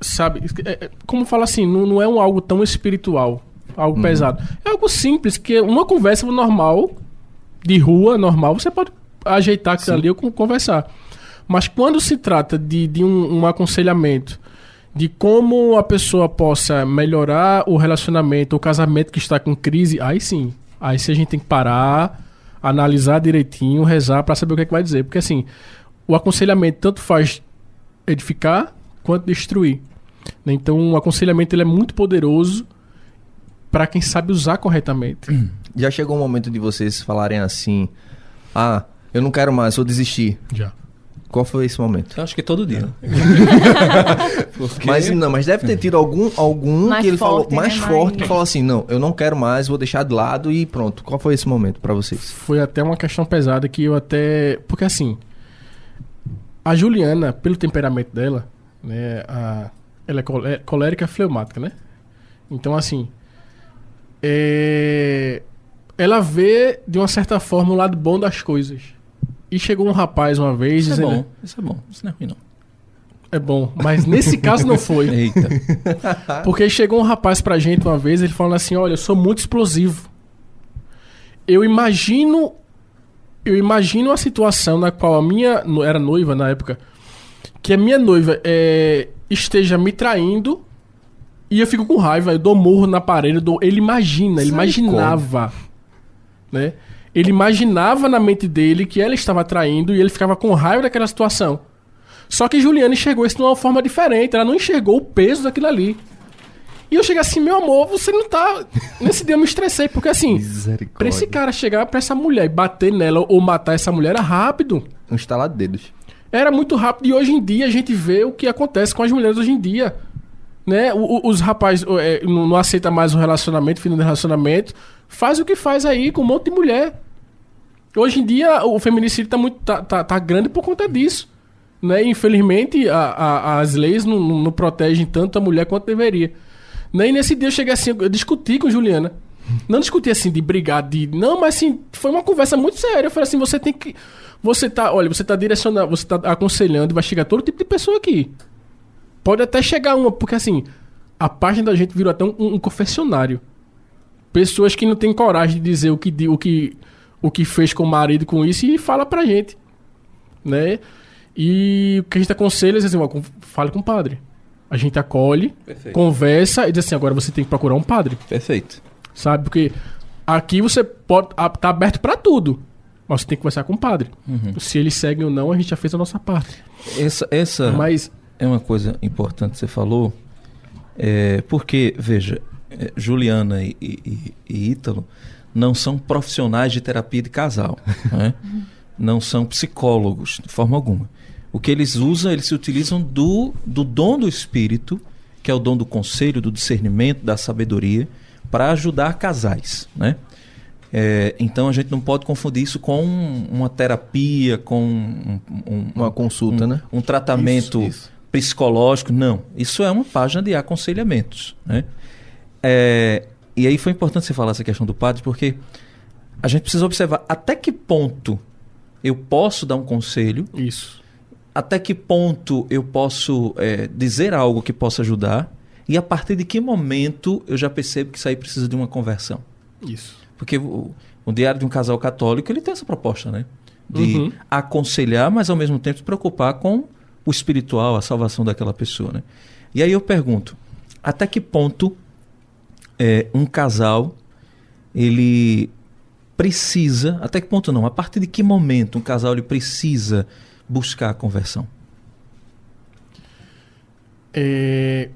Sabe? é, é, como fala assim, não, não é um algo tão espiritual, algo pesado. É algo simples, que uma conversa normal de rua, normal, você pode ajeitar aquilo ali ou con- conversar. Mas quando se trata de, de um, um aconselhamento de como a pessoa possa melhorar o relacionamento, o casamento que está com crise, aí sim. Aí sim a gente tem que parar, analisar direitinho, rezar para saber o que, é que vai dizer. Porque assim, o aconselhamento tanto faz edificar quanto destruir. né? Então o aconselhamento ele é muito poderoso para quem sabe usar corretamente. Já chegou o momento de vocês falarem assim: Ah, eu não quero mais, vou desistir. Já. Qual foi esse momento? Eu acho que todo dia. Porque- Mas não, mas deve ter tido algum, algum Mais que ele falou forte, mais né? forte que falou assim: não, eu não quero mais, vou deixar de lado e pronto. Qual foi esse momento pra vocês? Foi até uma questão pesada que eu até. Porque assim. A Juliana, pelo temperamento dela, né? A... Ela é é colérica fleumática, né? Então, assim. é, Ela vê, de uma certa forma, o lado bom das coisas. E chegou um rapaz uma vez Isso é dizendo. bom, isso é bom, isso não é ruim não. É bom, mas nesse caso não foi. Eita. Porque chegou um rapaz pra gente uma vez, ele falando assim: Olha, eu sou muito explosivo. Eu imagino. Eu imagino a situação na qual a minha. Era noiva na época. Que a minha noiva é, esteja me traindo. E eu fico com raiva, eu dou morro na parede. dou- ele imagina, ele imaginava. Né? Ele imaginava na mente dele que ela estava traindo e ele ficava com raiva daquela situação. Só que Juliana enxergou isso de uma forma diferente. Ela não enxergou o peso daquilo ali. E eu cheguei assim, meu amor, você não tá. Nesse dia eu me estressei, porque assim, pra esse cara chegar pra essa mulher e bater nela ou matar essa mulher era rápido. Um estalar de dedos. Era muito rápido. E hoje em dia a gente vê o que acontece com as mulheres hoje em dia. Né? O- o- os rapazes é, não, não aceitam mais o relacionamento, fim do relacionamento. Faz o que faz aí com um monte de mulher. Hoje em dia o feminicídio tá, muito, tá, tá, tá grande por conta disso. Né? Infelizmente a- a- as leis não, não- não protegem tanto a mulher quanto deveria. E nesse dia eu cheguei assim, eu discuti com Juliana. Não discuti assim de brigar, de. Não, mas assim, foi uma conversa muito séria. Eu falei assim, você tem que. Você tá, olha, você tá direcionando, você tá aconselhando, vai chegar todo tipo de pessoa aqui. Pode até chegar uma, porque assim, a página da gente virou até um, um confessionário. Pessoas que não têm coragem de dizer o que, o que, o que fez com o marido com isso e fala pra gente. Né? E o que a gente aconselha é assim, fale com o padre. A gente acolhe, Perfeito. conversa e diz assim, agora você tem que procurar um padre. Perfeito. Sabe? Porque aqui você pode tá aberto pra tudo. Mas você tem que conversar com o padre. Se ele segue ou não, a gente já fez a nossa parte. Essa, essa Mas é uma coisa importante que você falou, é, porque, veja, é, Juliana e, e- e Ítalo não são profissionais de terapia de casal, né? não são psicólogos, de forma alguma. O que eles usam, eles se utilizam do, do dom do espírito, que é o dom do conselho, do discernimento, da sabedoria, para ajudar casais, né? É, então a gente não pode confundir isso com uma terapia, com um, um- Uma consulta, um- né? um tratamento Isso, isso. psicológico. Não. Isso é uma página de aconselhamentos. Né? É, e aí foi importante você falar essa questão do padre, porque a gente precisa observar até que ponto eu posso dar um conselho, isso. Até que ponto eu posso é, dizer algo que possa ajudar, e a partir de que momento eu já percebo que isso aí precisa de uma conversão. Isso. Porque o, o Diário de um Casal Católico ele tem essa proposta, né? De Uhum. aconselhar, mas ao mesmo tempo se preocupar com o espiritual, a salvação daquela pessoa, né? E aí eu pergunto, até que ponto é, um casal ele precisa, até que ponto não, a partir de que momento um casal ele precisa buscar a conversão? É,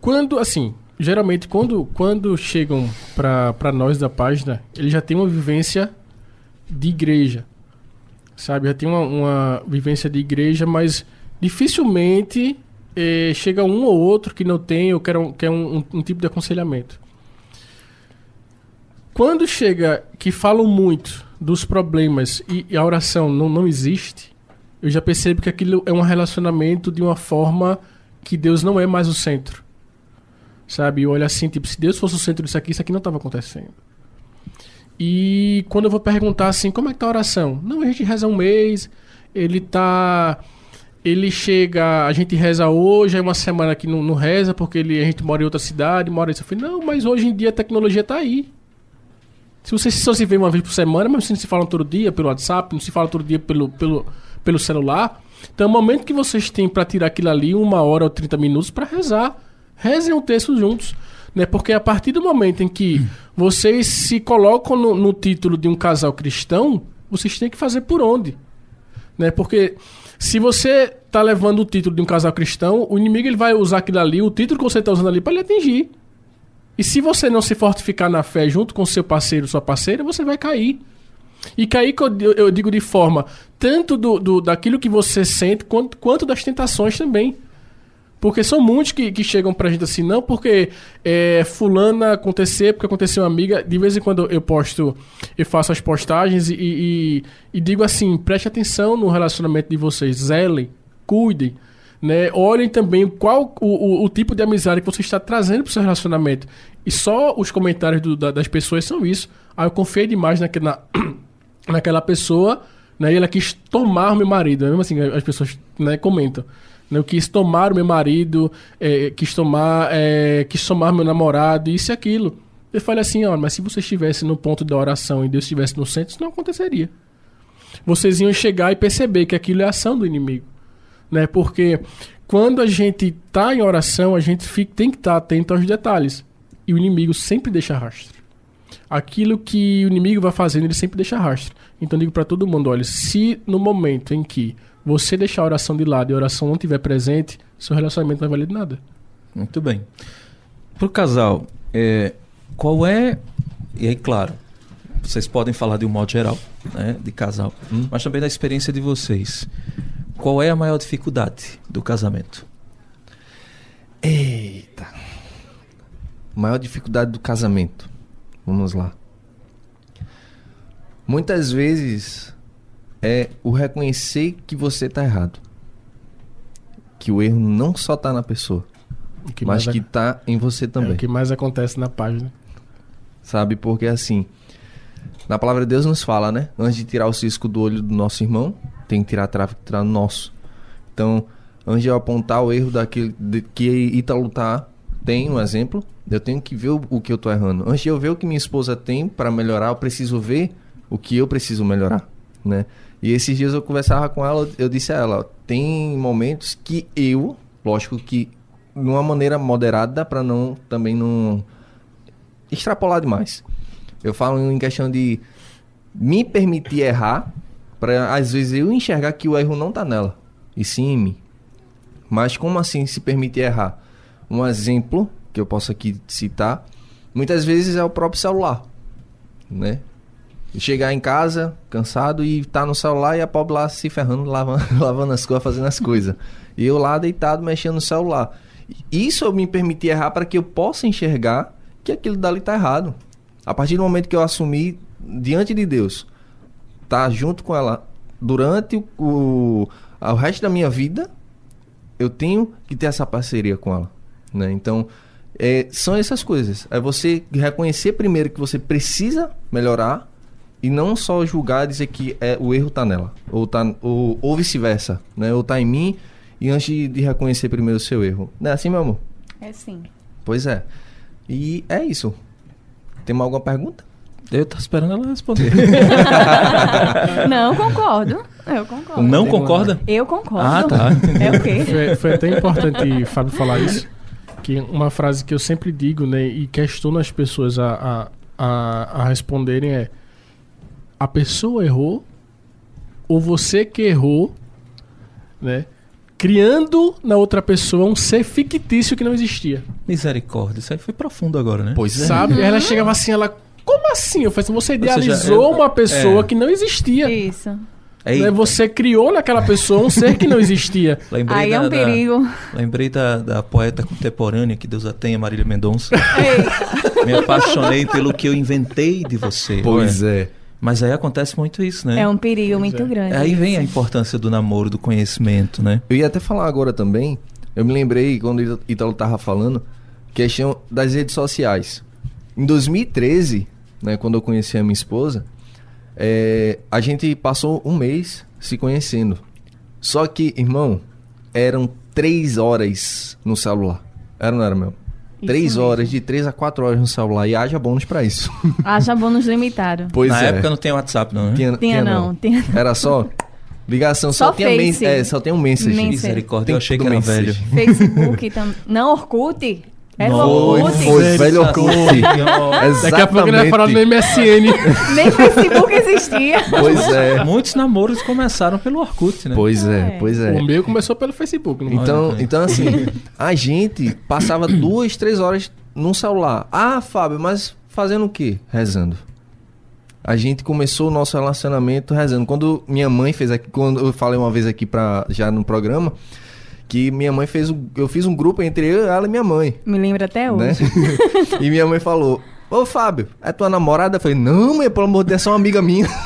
quando, assim, geralmente quando, quando chegam pra nós da página, eles já têm uma vivência de igreja. Sabe? Já tem uma, uma vivência de igreja, mas dificilmente eh, chega um ou outro que não tem ou quer um, quer um, um- um tipo de aconselhamento. Quando chega que falam muito dos problemas e, e a oração não, não existe, eu já percebo que aquilo é um relacionamento de uma forma que Deus não é mais o centro. Sabe? Eu olho assim, tipo, se Deus fosse o centro disso aqui, isso aqui não estava acontecendo. E quando eu vou perguntar assim, como é que tá a oração? Não, a gente reza um mês, ele tá. Ele chega, a gente reza hoje, aí uma semana que não, não reza, porque ele, a gente mora em outra cidade, mora isso. Eu falei, não, mas hoje em dia a tecnologia tá aí. Se vocês só se veem uma vez por semana, mas vocês não se falam todo dia pelo WhatsApp, não se falam todo dia pelo, pelo, pelo celular. Então é o momento que vocês têm para tirar aquilo ali, uma hora ou 30 minutos, para rezar. Rezem o texto juntos. Né? Porque a partir do momento em que vocês se colocam no, no título de um casal cristão, vocês têm que fazer por onde? Né? Porque se você tá levando o título de um casal cristão, o inimigo ele vai usar aquilo ali, o título que você está usando ali, para lhe atingir. E se você não se fortificar na fé junto com seu parceiro, sua parceira, você vai cair. E cair, eu, eu digo de forma tanto do, do, daquilo que você sente, quanto, quanto das tentações também. Porque são muitos que, que chegam pra gente assim, não porque é, fulana acontecer, porque aconteceu uma amiga. De vez em quando eu posto, eu faço as postagens e, e, e digo assim, preste atenção no relacionamento de vocês, zelem, cuidem. Né? Olhem também qual o, o, o, tipo de amizade que você está trazendo para o seu relacionamento. E só os comentários do, da, das pessoas são isso. Aí eu confiei demais naque, na, naquela pessoa, né? E ela quis tomar o meu marido. Mesmo assim, as pessoas né, comentam. Né? Eu quis tomar o meu marido, é, quis tomar, é, quis tomar meu namorado, isso e aquilo. Eu falei assim, ó, mas se você estivesse no ponto da oração e Deus estivesse no centro, isso não aconteceria. Vocês iam chegar e perceber que aquilo é ação do inimigo. Né? Porque quando a gente está em oração, a gente fica, tem que estar tá atento aos detalhes. E o inimigo sempre deixa rastro. Aquilo que o inimigo vai fazendo, ele sempre deixa rastro. Então eu digo para todo mundo, olha, se no momento em que você deixar a oração de lado e a oração não estiver presente, seu relacionamento não vai valer de nada. Muito bem. Para o casal, é, qual é. E aí, claro, vocês podem falar de um modo geral, né, de casal, hum. mas também da experiência de vocês. Qual é a maior dificuldade do casamento? Eita. Maior dificuldade do casamento. Vamos lá. Muitas vezes é o reconhecer que você está errado. Que o erro não só está na pessoa, que mas que está em você também. É o que mais acontece na página. Sabe? Porque assim, na palavra de Deus nos fala, né? Antes de tirar o cisco do olho do nosso irmão, tem que tirar a trave que tirar no nosso. Então, antes de eu apontar o erro daquele de, que Ítalo tá, tem um exemplo, eu tenho que ver o, o que eu tô errando. Antes de eu ver o que minha esposa tem para melhorar, eu preciso ver o que eu preciso melhorar, né? E esses dias eu conversava com ela, eu disse a ela, tem momentos que eu, lógico que de uma maneira moderada para não também não extrapolar demais. Eu falo em questão de me permitir errar, para às vezes eu enxergar que o erro não tá nela, e sim em mim. Mas como assim se permitir errar? Um exemplo que eu posso aqui citar, muitas vezes é o próprio celular, né? chegar em casa, cansado, e tá no celular e a pobre lá se ferrando, lavando, lavando as coisas, fazendo as coisas. E eu lá deitado, mexendo no celular. Isso eu me permiti errar para que eu possa enxergar que aquilo dali tá errado. A partir do momento que eu assumi diante de Deus, tá junto com ela durante o, o, o resto da minha vida, eu tenho que ter essa parceria com ela. Né? Então, é, são essas coisas. É você reconhecer primeiro que você precisa melhorar e não só julgar e dizer que é, o erro está nela, ou, tá, ou, ou vice-versa, né? Ou está em mim e antes de, de reconhecer primeiro o seu erro. Não é assim, meu amor? É sim. Pois é. E é isso. Tem mais alguma pergunta? Eu tô esperando ela responder. não, concordo. Eu concordo. Não concorda? Eu concordo. Ah, tá. É o quê? Foi, foi até importante, Fábio, falar isso. Que uma frase que eu sempre digo, né, e questiono as pessoas a, a, a, a responderem é a pessoa errou ou você que errou, né? Criando na outra pessoa um ser fictício que não existia. Misericórdia, isso aí foi profundo agora, né? Pois é. Sabe? Ela chegava assim, ela. Como assim? Eu falei assim, você idealizou seja, uma pessoa é. que não existia. Isso. Né? Você criou naquela pessoa um ser que não existia. lembrei Aí da, é um perigo. Da, lembrei da, da poeta contemporânea, que Deus a tenha, Marília Mendonça. Me apaixonei pelo que eu inventei de você. Pois é. Mas aí acontece muito isso, né? É um perigo muito é. grande. Aí vem a importância do namoro, do conhecimento, né? Eu ia até falar agora também, eu me lembrei quando o Italo tava falando, questão das redes sociais. Em 2013, né, quando eu conheci a minha esposa, é, a gente passou um mês se conhecendo. Só que, irmão, eram três horas no celular. Era ou não era, meu? Três mesmo. horas, de três a quatro horas no celular. E haja bônus pra isso. Haja bônus limitado. Pois Na é. época não tem WhatsApp, não, né? Tinha, Tinha não, tinha Era só ligação, só, Só tinha Face. men- É, só tem um message. Mensagem. Misericórdia, eu achei que era mensagem. velho. Facebook também. Não, Orkut? Era Não, Foi, Orkut? foi, velho Orkut. Daqui a pouco ele vai falar no MSN. Nem Facebook existia. Pois é. Muitos namoros começaram pelo Orkut, né? Pois é, É. pois é. O meu começou pelo Facebook. Não Então, Olha, então assim, a gente passava duas, três horas num celular. Ah, Fábio, mas fazendo o quê? Rezando. A gente começou o nosso relacionamento rezando. Quando minha mãe fez aqui, quando eu falei uma vez aqui pra, já no programa, que minha mãe fez, um- eu fiz um grupo entre eu, ela e minha mãe, Me lembro até né? hoje. e minha mãe falou: Ô Fábio, é tua namorada? Eu falei: Não, mãe, pelo amor de Deus, é só uma amiga minha.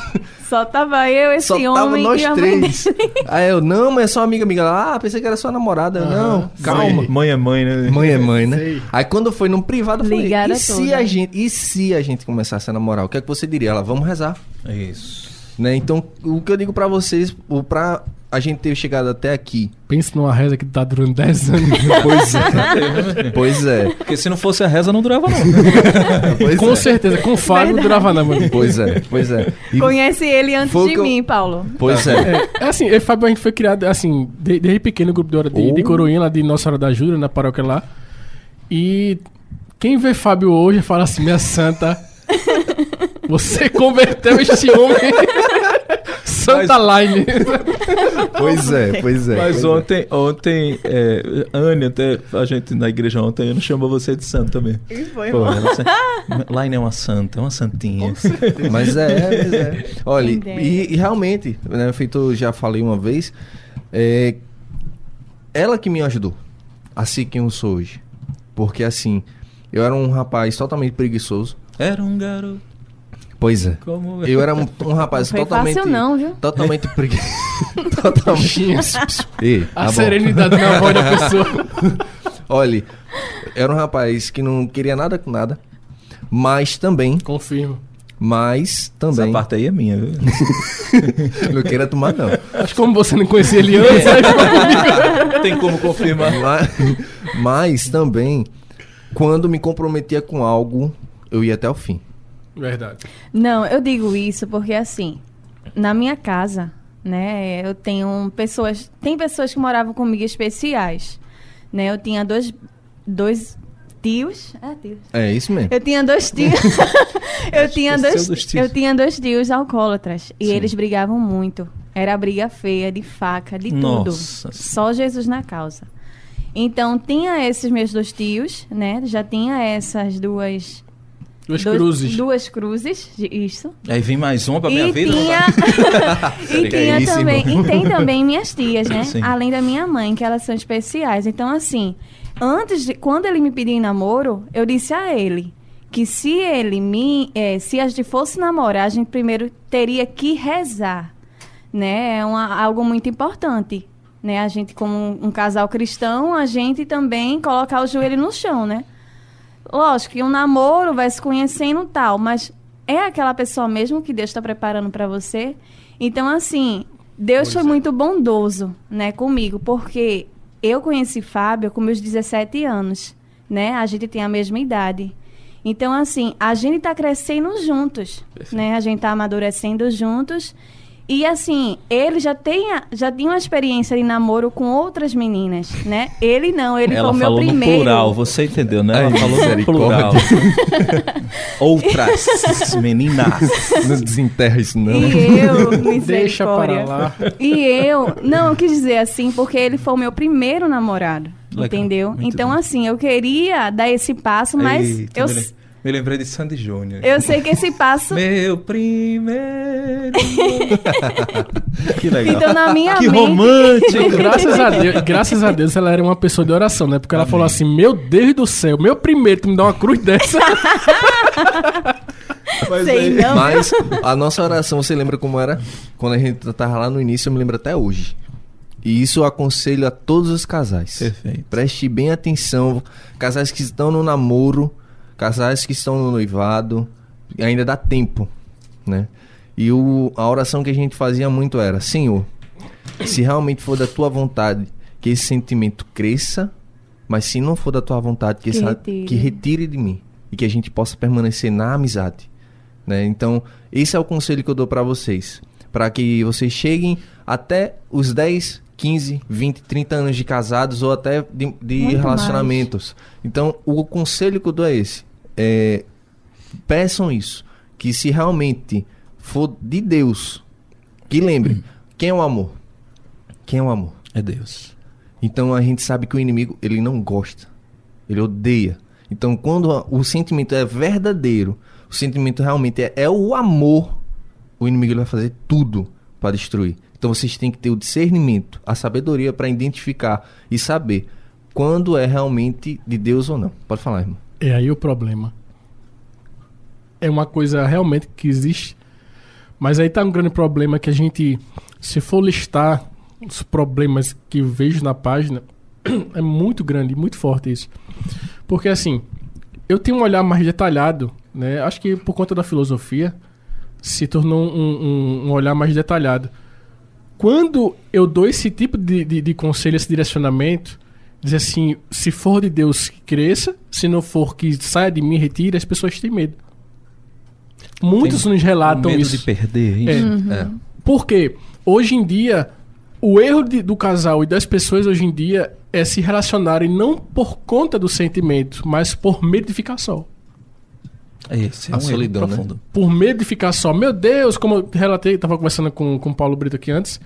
Só tava eu, esse Só tava homem nós e a mãe três. dele. Aí eu: Não, mãe, é só uma amiga amiga. Ela, ah, pensei que era sua namorada. Eu, Não, calma. Mãe é mãe, né? Mãe é mãe, né? Sei. Aí quando foi num privado, eu falei, e se toda. a gente, e se a gente começasse a namorar? O que é que você diria? Ela, vamos rezar, Isso. né? Então, o que eu digo pra vocês, o pra a gente ter chegado até aqui. Pensa numa reza que tá durando 10 anos. Pois é. pois é. Porque se não fosse a reza, não durava não. Com é. certeza, com Fábio não durava não, mano. Pois é, pois é. E- Conhece ele antes de eu- mim, Paulo. Pois é. É, é assim, eu e Fábio, a gente foi criado, assim, de- desde pequeno, no grupo de, hora de, de Oh. Coroinha, lá de Nossa Senhora da Ajuda, na paróquia lá. E quem vê Fábio hoje fala assim, minha santa, você converteu este homem. Santa Line. Pois é, pois é. Mas pois é. ontem, ontem, é, Anne, até a gente na igreja ontem, Ana chamou você de santo também. E foi, Pô, ela, Line é uma santa, é uma santinha. Mas é, mas é. Olha, Quem dera. e, e realmente, né, feito eu já falei uma vez, é, ela que me ajudou a ser quem eu sou hoje. Porque assim, eu era um rapaz totalmente preguiçoso. Era um garoto Pois é. como... Eu era um, um rapaz Não foi totalmente. fácil não, viu? Totalmente preguiçoso. totalmente. Ei, A tá bom. serenidade na voz da pessoa. Olha, era um rapaz que não queria nada com nada. Mas também, Confirmo. mas Essa também. parte aí é minha, viu? Não queira tomar, não. Acho que como você não conhecia ele antes, comigo. Tem como confirmar. Mas, mas também, quando me comprometia com algo, eu ia até o fim. Verdade. Não, eu digo isso porque assim, na minha casa, né, eu tenho pessoas, tem pessoas que moravam comigo especiais, né? Eu tinha dois dois tios, é, tios. É isso mesmo. Eu tinha dois tios. eu tinha dois, dos tios. eu tinha dois tios alcoólatras e Sim. eles brigavam muito. Era briga feia, de faca, de Nossa tudo. Só Jesus na causa. Então tinha esses meus dois tios, né? Já tinha essas duas Duas dois- cruzes. duas cruzes, isso. Aí vem mais uma pra minha E vida. tinha, e tinha Seríssimo. também, e tem também minhas tias, né? Sim. Além da minha mãe, que elas são especiais. Então, assim, antes de, quando ele me pediu em namoro, eu disse a ele que se ele me, eh, se a gente fosse namorar, a gente primeiro teria que rezar, né? É uma, algo muito importante, né? A gente como um, um casal cristão, a gente também colocar o joelho no chão, né? Lógico que um namoro vai se conhecendo tal, mas é aquela pessoa mesmo que Deus está preparando para você. Então, assim, Deus Pois foi é. muito bondoso, né, comigo, porque eu conheci Fábio com meus 17 anos, né? A gente tem a mesma idade. Então, assim, a gente tá crescendo juntos, né? A gente tá amadurecendo juntos. E assim, ele já tem, a- já tinha uma experiência de namoro com outras meninas, né? Ele não, ele Ela foi o meu falou no primeiro. plural, você entendeu, né? Ela Ai, falou no plural. Outras meninas. Não desenterra isso, não. E eu, Deixa para lá. E eu, não, eu quis dizer assim, porque ele foi o meu primeiro namorado. Legal, entendeu? muito Então, bem. assim, eu queria dar esse passo, mas Eita, eu, me lembrei de Sandy Júnior. eu sei que esse passo. Meu primeiro. que legal. Então, na minha que mente. romântico. Graças a, Deus, graças a Deus ela era uma pessoa de oração, né? Porque ela falou assim: Meu Deus do céu, meu primeiro, tu me dá uma cruz dessa. Mas Sei não. Mas a nossa oração, você lembra como era? Quando a gente tava lá no início, eu me lembro até hoje. E isso eu aconselho a todos os casais. Perfeito. Preste bem atenção. Casais que estão no namoro, casais que estão no noivado, ainda dá tempo, né? E o, a oração que a gente fazia muito era: Senhor, se realmente for da tua vontade que esse sentimento cresça, Mas se não for da tua vontade, que, Que essa- retire. que retire de mim. E que a gente possa permanecer na amizade. Né? Então, esse é o conselho que eu dou para vocês. Para que vocês cheguem até os 10, 15, 20, 30 anos de casados ou até de, de relacionamentos. Então, o conselho que eu dou é esse. É, peçam isso. Que se realmente for de Deus, que lembre, quem é o amor? Quem é o amor? É Deus. Então a gente sabe que o inimigo, ele não gosta. Ele odeia. Então quando o sentimento é verdadeiro, o sentimento realmente é, é o amor, o inimigo ele vai fazer tudo para destruir. Então vocês têm que ter o discernimento, a sabedoria para identificar e saber quando é realmente de Deus ou não. Pode falar, irmão. É aí o problema. É uma coisa realmente que existe. Mas aí tá um grande problema que a gente, se for listar os problemas que eu vejo na página, é muito grande, muito forte isso. Porque assim, eu tenho um olhar mais detalhado, né? Acho que por conta da filosofia se tornou um, um- um olhar mais detalhado. Quando eu dou esse tipo de, de, de conselho, esse direcionamento, diz assim, se for de Deus que cresça, se não for que saia de mim, retire, as pessoas têm medo. Muitos Tem nos relatam medo isso. de perder é isso. É. Porque hoje em dia, o erro de- do casal e das pessoas hoje em dia é se relacionarem não por conta do sentimento, mas por medo de ficar só. É esse, é A um erro solidão, né? Por medo de ficar só. Meu Deus, como eu relatei, tava conversando com, com o Paulo Brito aqui antes.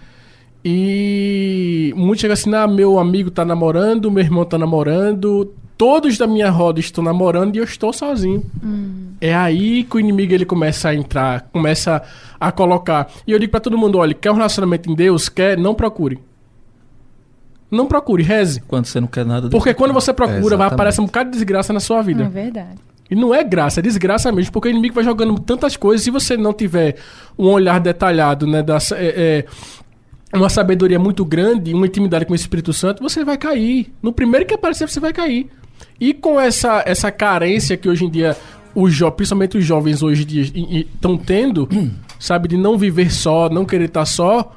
E muitos chegam assim, ah, meu amigo tá namorando, meu irmão tá namorando, todos da minha roda estão namorando e eu estou sozinho. É aí que o inimigo ele começa a entrar, começa a colocar. E eu digo pra todo mundo, olha, quer um relacionamento em Deus? Quer? Não procure. Não procure, reze. Quando você não quer nada... Porque quando você procura, vai exatamente. aparecer um bocado de desgraça na sua vida. É verdade. E não é graça, é desgraça mesmo, porque o inimigo vai jogando tantas coisas. Se você não tiver um olhar detalhado, né, da, é, é, uma sabedoria muito grande, uma intimidade com o Espírito Santo, você vai cair. No primeiro que aparecer, você vai cair. E com essa, essa carência que hoje em dia, os jo principalmente os jovens hoje em dia estão tendo, sabe, de não viver só, não querer estar só,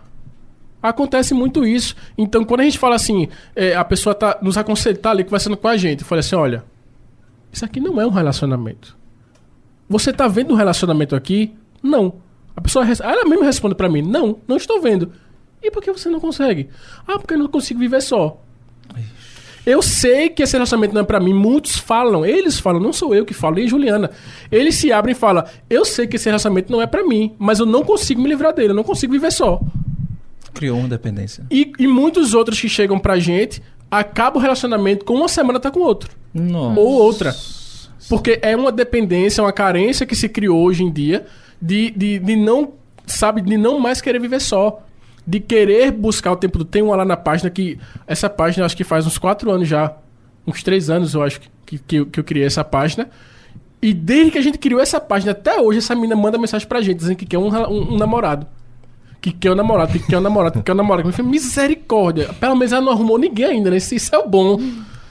Acontece muito isso. Então, quando a gente fala assim, é, a pessoa tá nos aconselhando, tá ali conversando com a gente, fala assim: olha, isso aqui não é um relacionamento. Você tá vendo um relacionamento aqui? Não. A pessoa, ela mesma responde pra mim: não, não estou vendo. E por que você não consegue? Ah, porque eu não consigo viver só. Eu sei que esse relacionamento não é pra mim. Muitos falam, eles falam, não sou eu que falo, e Juliana. Eles se abrem e falam: Eu sei que esse relacionamento não é pra mim, mas eu não consigo me livrar dele, eu não consigo viver só. Criou uma dependência. E, e muitos outros que chegam pra gente, acaba o relacionamento com uma semana tá com outro. Nossa. Ou outra. Porque é uma dependência, uma carência que se criou hoje em dia de, de, de não, sabe, de não mais querer viver só. De querer buscar o tempo do. Tem uma lá na página que. Essa página acho que faz uns quatro anos já. Uns três anos, eu acho, que, que, eu, que eu criei essa página. E desde que a gente criou essa página até hoje, essa menina manda mensagem pra gente dizendo que quer um, um- um namorado. Que quer um namorado, que quer um namorado, que quer um namorado. Eu falei, misericórdia. Pelo menos ela não arrumou ninguém ainda, né? Isso, isso é o bom.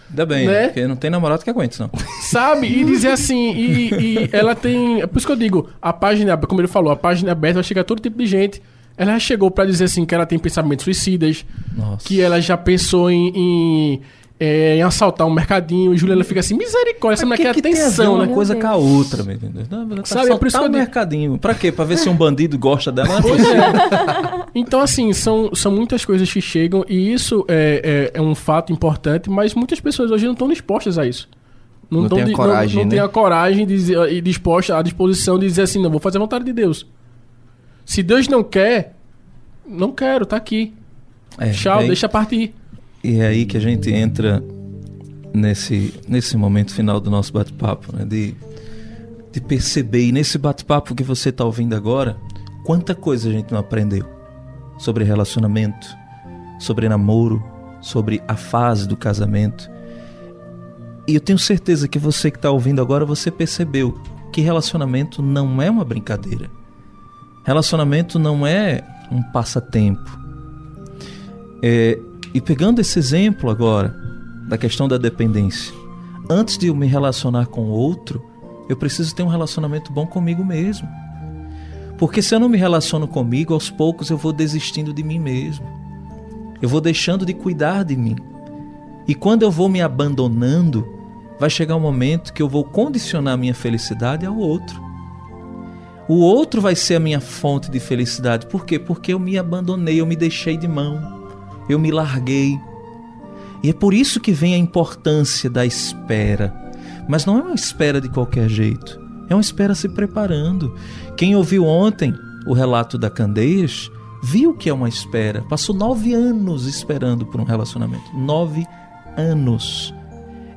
Ainda bem, Né? porque não tem namorado que aguente, não. Sabe? E dizer assim, e, e ela tem. É por isso que eu digo, a página, como ele falou, a página aberta vai chegar todo tipo de gente. Ela chegou pra dizer assim que ela tem pensamentos suicidas, Nossa. que ela já pensou em, em, é, em assaltar um mercadinho. E Juliana fica assim, misericórdia, essa mulher quer que tem a ver atenção, uma né? coisa Meu com a Deus. outra, meu entendeu? Não, Sabe, é por isso que eu o digo- mercadinho. Pra quê? Pra ver se um bandido gosta dela? Não é Pois é. Então, assim, são, são muitas coisas que chegam e isso é, é, é um fato importante, mas muitas pessoas hoje não estão dispostas a isso. Não tão tem a coragem, não, não né? tem a coragem de dizer- e disposta, a disposição de dizer assim, não, vou fazer a vontade de Deus. Se Deus não quer, não quero, tá aqui. É, Tchau, aí- deixa partir. E é aí que a gente entra nesse, nesse momento final do nosso bate-papo, né? De, de perceber, e nesse bate-papo que você está ouvindo agora, quanta coisa a gente não aprendeu sobre relacionamento, sobre namoro, sobre a fase do casamento. E eu tenho certeza que você que está ouvindo agora, você percebeu que relacionamento não é uma brincadeira. Relacionamento não é um passatempo. É, e pegando esse exemplo agora da questão da dependência, antes de eu me relacionar com outro, eu preciso ter um relacionamento bom comigo mesmo. Porque se eu não me relaciono comigo, aos poucos eu vou desistindo de mim mesmo. Eu vou deixando de cuidar de mim. E quando eu vou me abandonando, vai chegar um momento que eu vou condicionar minha felicidade ao outro. O outro vai ser a minha fonte de felicidade. Por quê? Porque eu me abandonei, eu me deixei de mão, eu me larguei. E é por isso que vem a importância da espera. Mas não é uma espera de qualquer jeito. É uma espera se preparando. Quem ouviu ontem o relato da Candeias viu que é uma espera. Passou nove anos esperando por um relacionamento. Nove anos.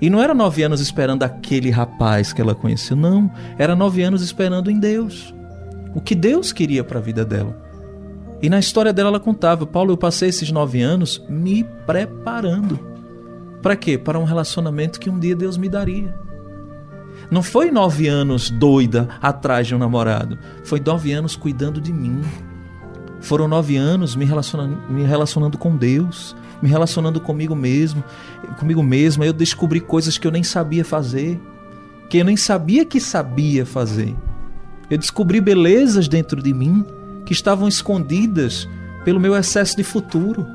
E não era nove anos esperando aquele rapaz que ela conheceu, não. Era nove anos esperando em Deus. O que Deus queria para a vida dela. E na história dela ela contava: Paulo, eu passei esses nove anos me preparando. Para quê? Para um relacionamento que um dia Deus me daria. Não foi nove anos doida atrás de um namorado. Foi nove anos cuidando de mim. Foram nove anos me relacionando, me relacionando com Deus, me relacionando comigo mesmo, comigo mesma. Eu descobri coisas que eu nem sabia fazer, que eu nem sabia que sabia fazer. Eu descobri belezas dentro de mim que estavam escondidas pelo meu excesso de futuro,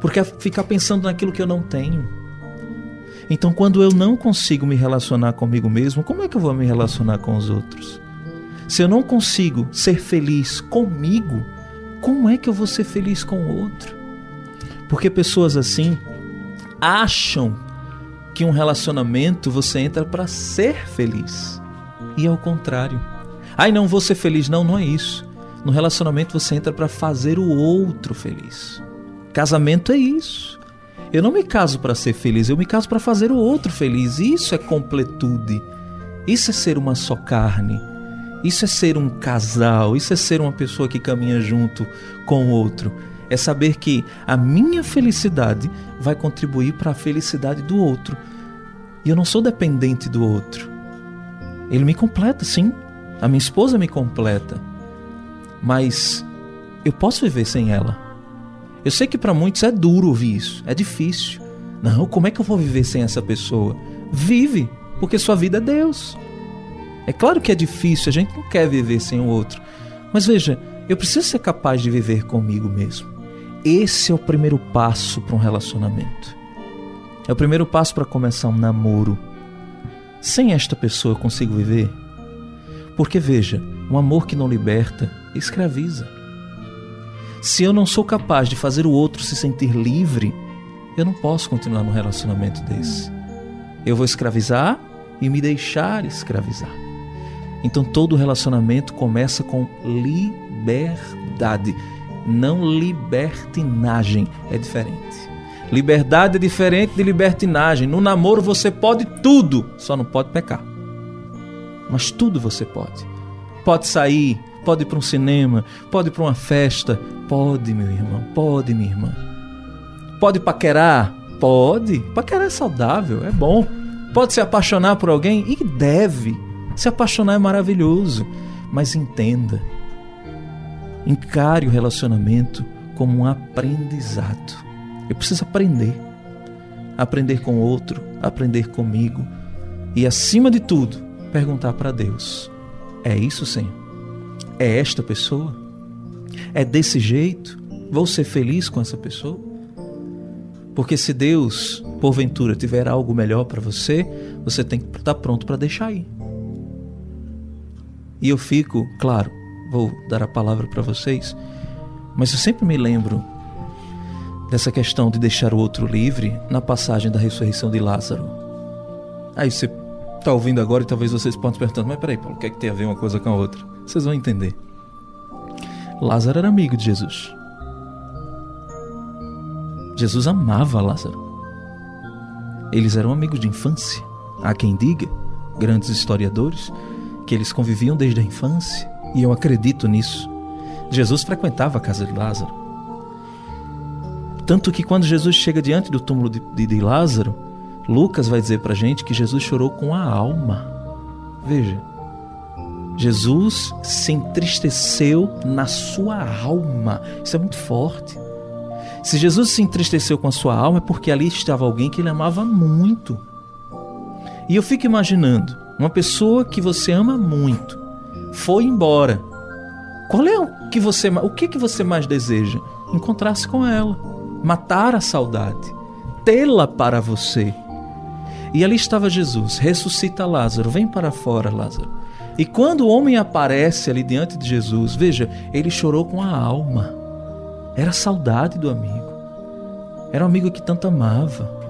porque ficar pensando naquilo que eu não tenho. Então, quando eu não consigo me relacionar comigo mesmo, como é que eu vou me relacionar com os outros? Se eu não consigo ser feliz comigo, como é que eu vou ser feliz com o outro? Porque pessoas assim acham que um relacionamento você entra para ser feliz. E é o contrário. Ai, não vou ser feliz. Não, não é isso. No relacionamento você entra para fazer o outro feliz. Casamento é isso. Eu não me caso para ser feliz, eu me caso para fazer o outro feliz. Isso é completude. Isso é ser uma só carne. Isso é ser um casal. Isso é ser uma pessoa que caminha junto com o outro. É saber que a minha felicidade vai contribuir para a felicidade do outro. E eu não sou dependente do outro. Ele me completa, sim. A minha esposa me completa. Mas eu posso viver sem ela. Eu sei que para muitos é duro ouvir isso, é difícil. Não, como é que eu vou viver sem essa pessoa? Vive, porque sua vida é Deus. É claro que é difícil, a gente não quer viver sem o outro. Mas veja, eu preciso ser capaz de viver comigo mesmo. Esse é o primeiro passo para um relacionamento. É o primeiro passo para começar um namoro. Sem esta pessoa eu consigo viver? Porque veja, um amor que não liberta escraviza. Se eu não sou capaz de fazer o outro se sentir livre, eu não posso continuar num relacionamento desse. Eu vou escravizar e me deixar escravizar. Então todo relacionamento começa com liberdade, não libertinagem. É diferente. Liberdade é diferente de libertinagem. No namoro você pode tudo, só não pode pecar. Mas tudo você pode. Pode sair, pode ir para um cinema, pode ir para uma festa. Pode, meu irmão, pode, minha irmã. Pode paquerar? Pode. Paquerar é saudável, é bom. Pode se apaixonar por alguém? E deve. Se apaixonar é maravilhoso. Mas entenda. Encare o relacionamento como um aprendizado. Eu preciso aprender. Aprender com outro, aprender comigo. E acima de tudo, perguntar para Deus: é isso, Senhor? É esta pessoa? É desse jeito? Vou ser feliz com essa pessoa? Porque se Deus, porventura, tiver algo melhor para você, você tem que estar pronto para deixar ir. E eu fico, claro, vou dar a palavra para vocês, mas eu sempre me lembro dessa questão de deixar o outro livre na passagem da ressurreição de Lázaro. Aí você está ouvindo agora e talvez vocês possam perguntar, mas peraí, Paulo, o que é que tem a ver uma coisa com a outra? Vocês vão entender. Lázaro era amigo de Jesus. Jesus amava Lázaro. Eles eram amigos de infância. Há quem diga, grandes historiadores, que eles conviviam desde a infância, e eu acredito nisso. Jesus frequentava a casa de Lázaro. Tanto que quando Jesus chega diante do túmulo de, de, de Lázaro, Lucas vai dizer para gente que Jesus chorou com a alma. Veja, Jesus se entristeceu na sua alma. Isso é muito forte. Se Jesus se entristeceu com a sua alma é porque ali estava alguém que ele amava muito. E eu fico imaginando, uma pessoa que você ama muito foi embora. Qual é o que você, o que que você mais deseja? Encontrar-se com ela, matar a saudade tê-la para você. E ali estava Jesus, ressuscita Lázaro, vem para fora, Lázaro. E quando o homem aparece ali diante de Jesus, veja, ele chorou com a alma. Era a saudade do amigo. Era um amigo que tanto amava.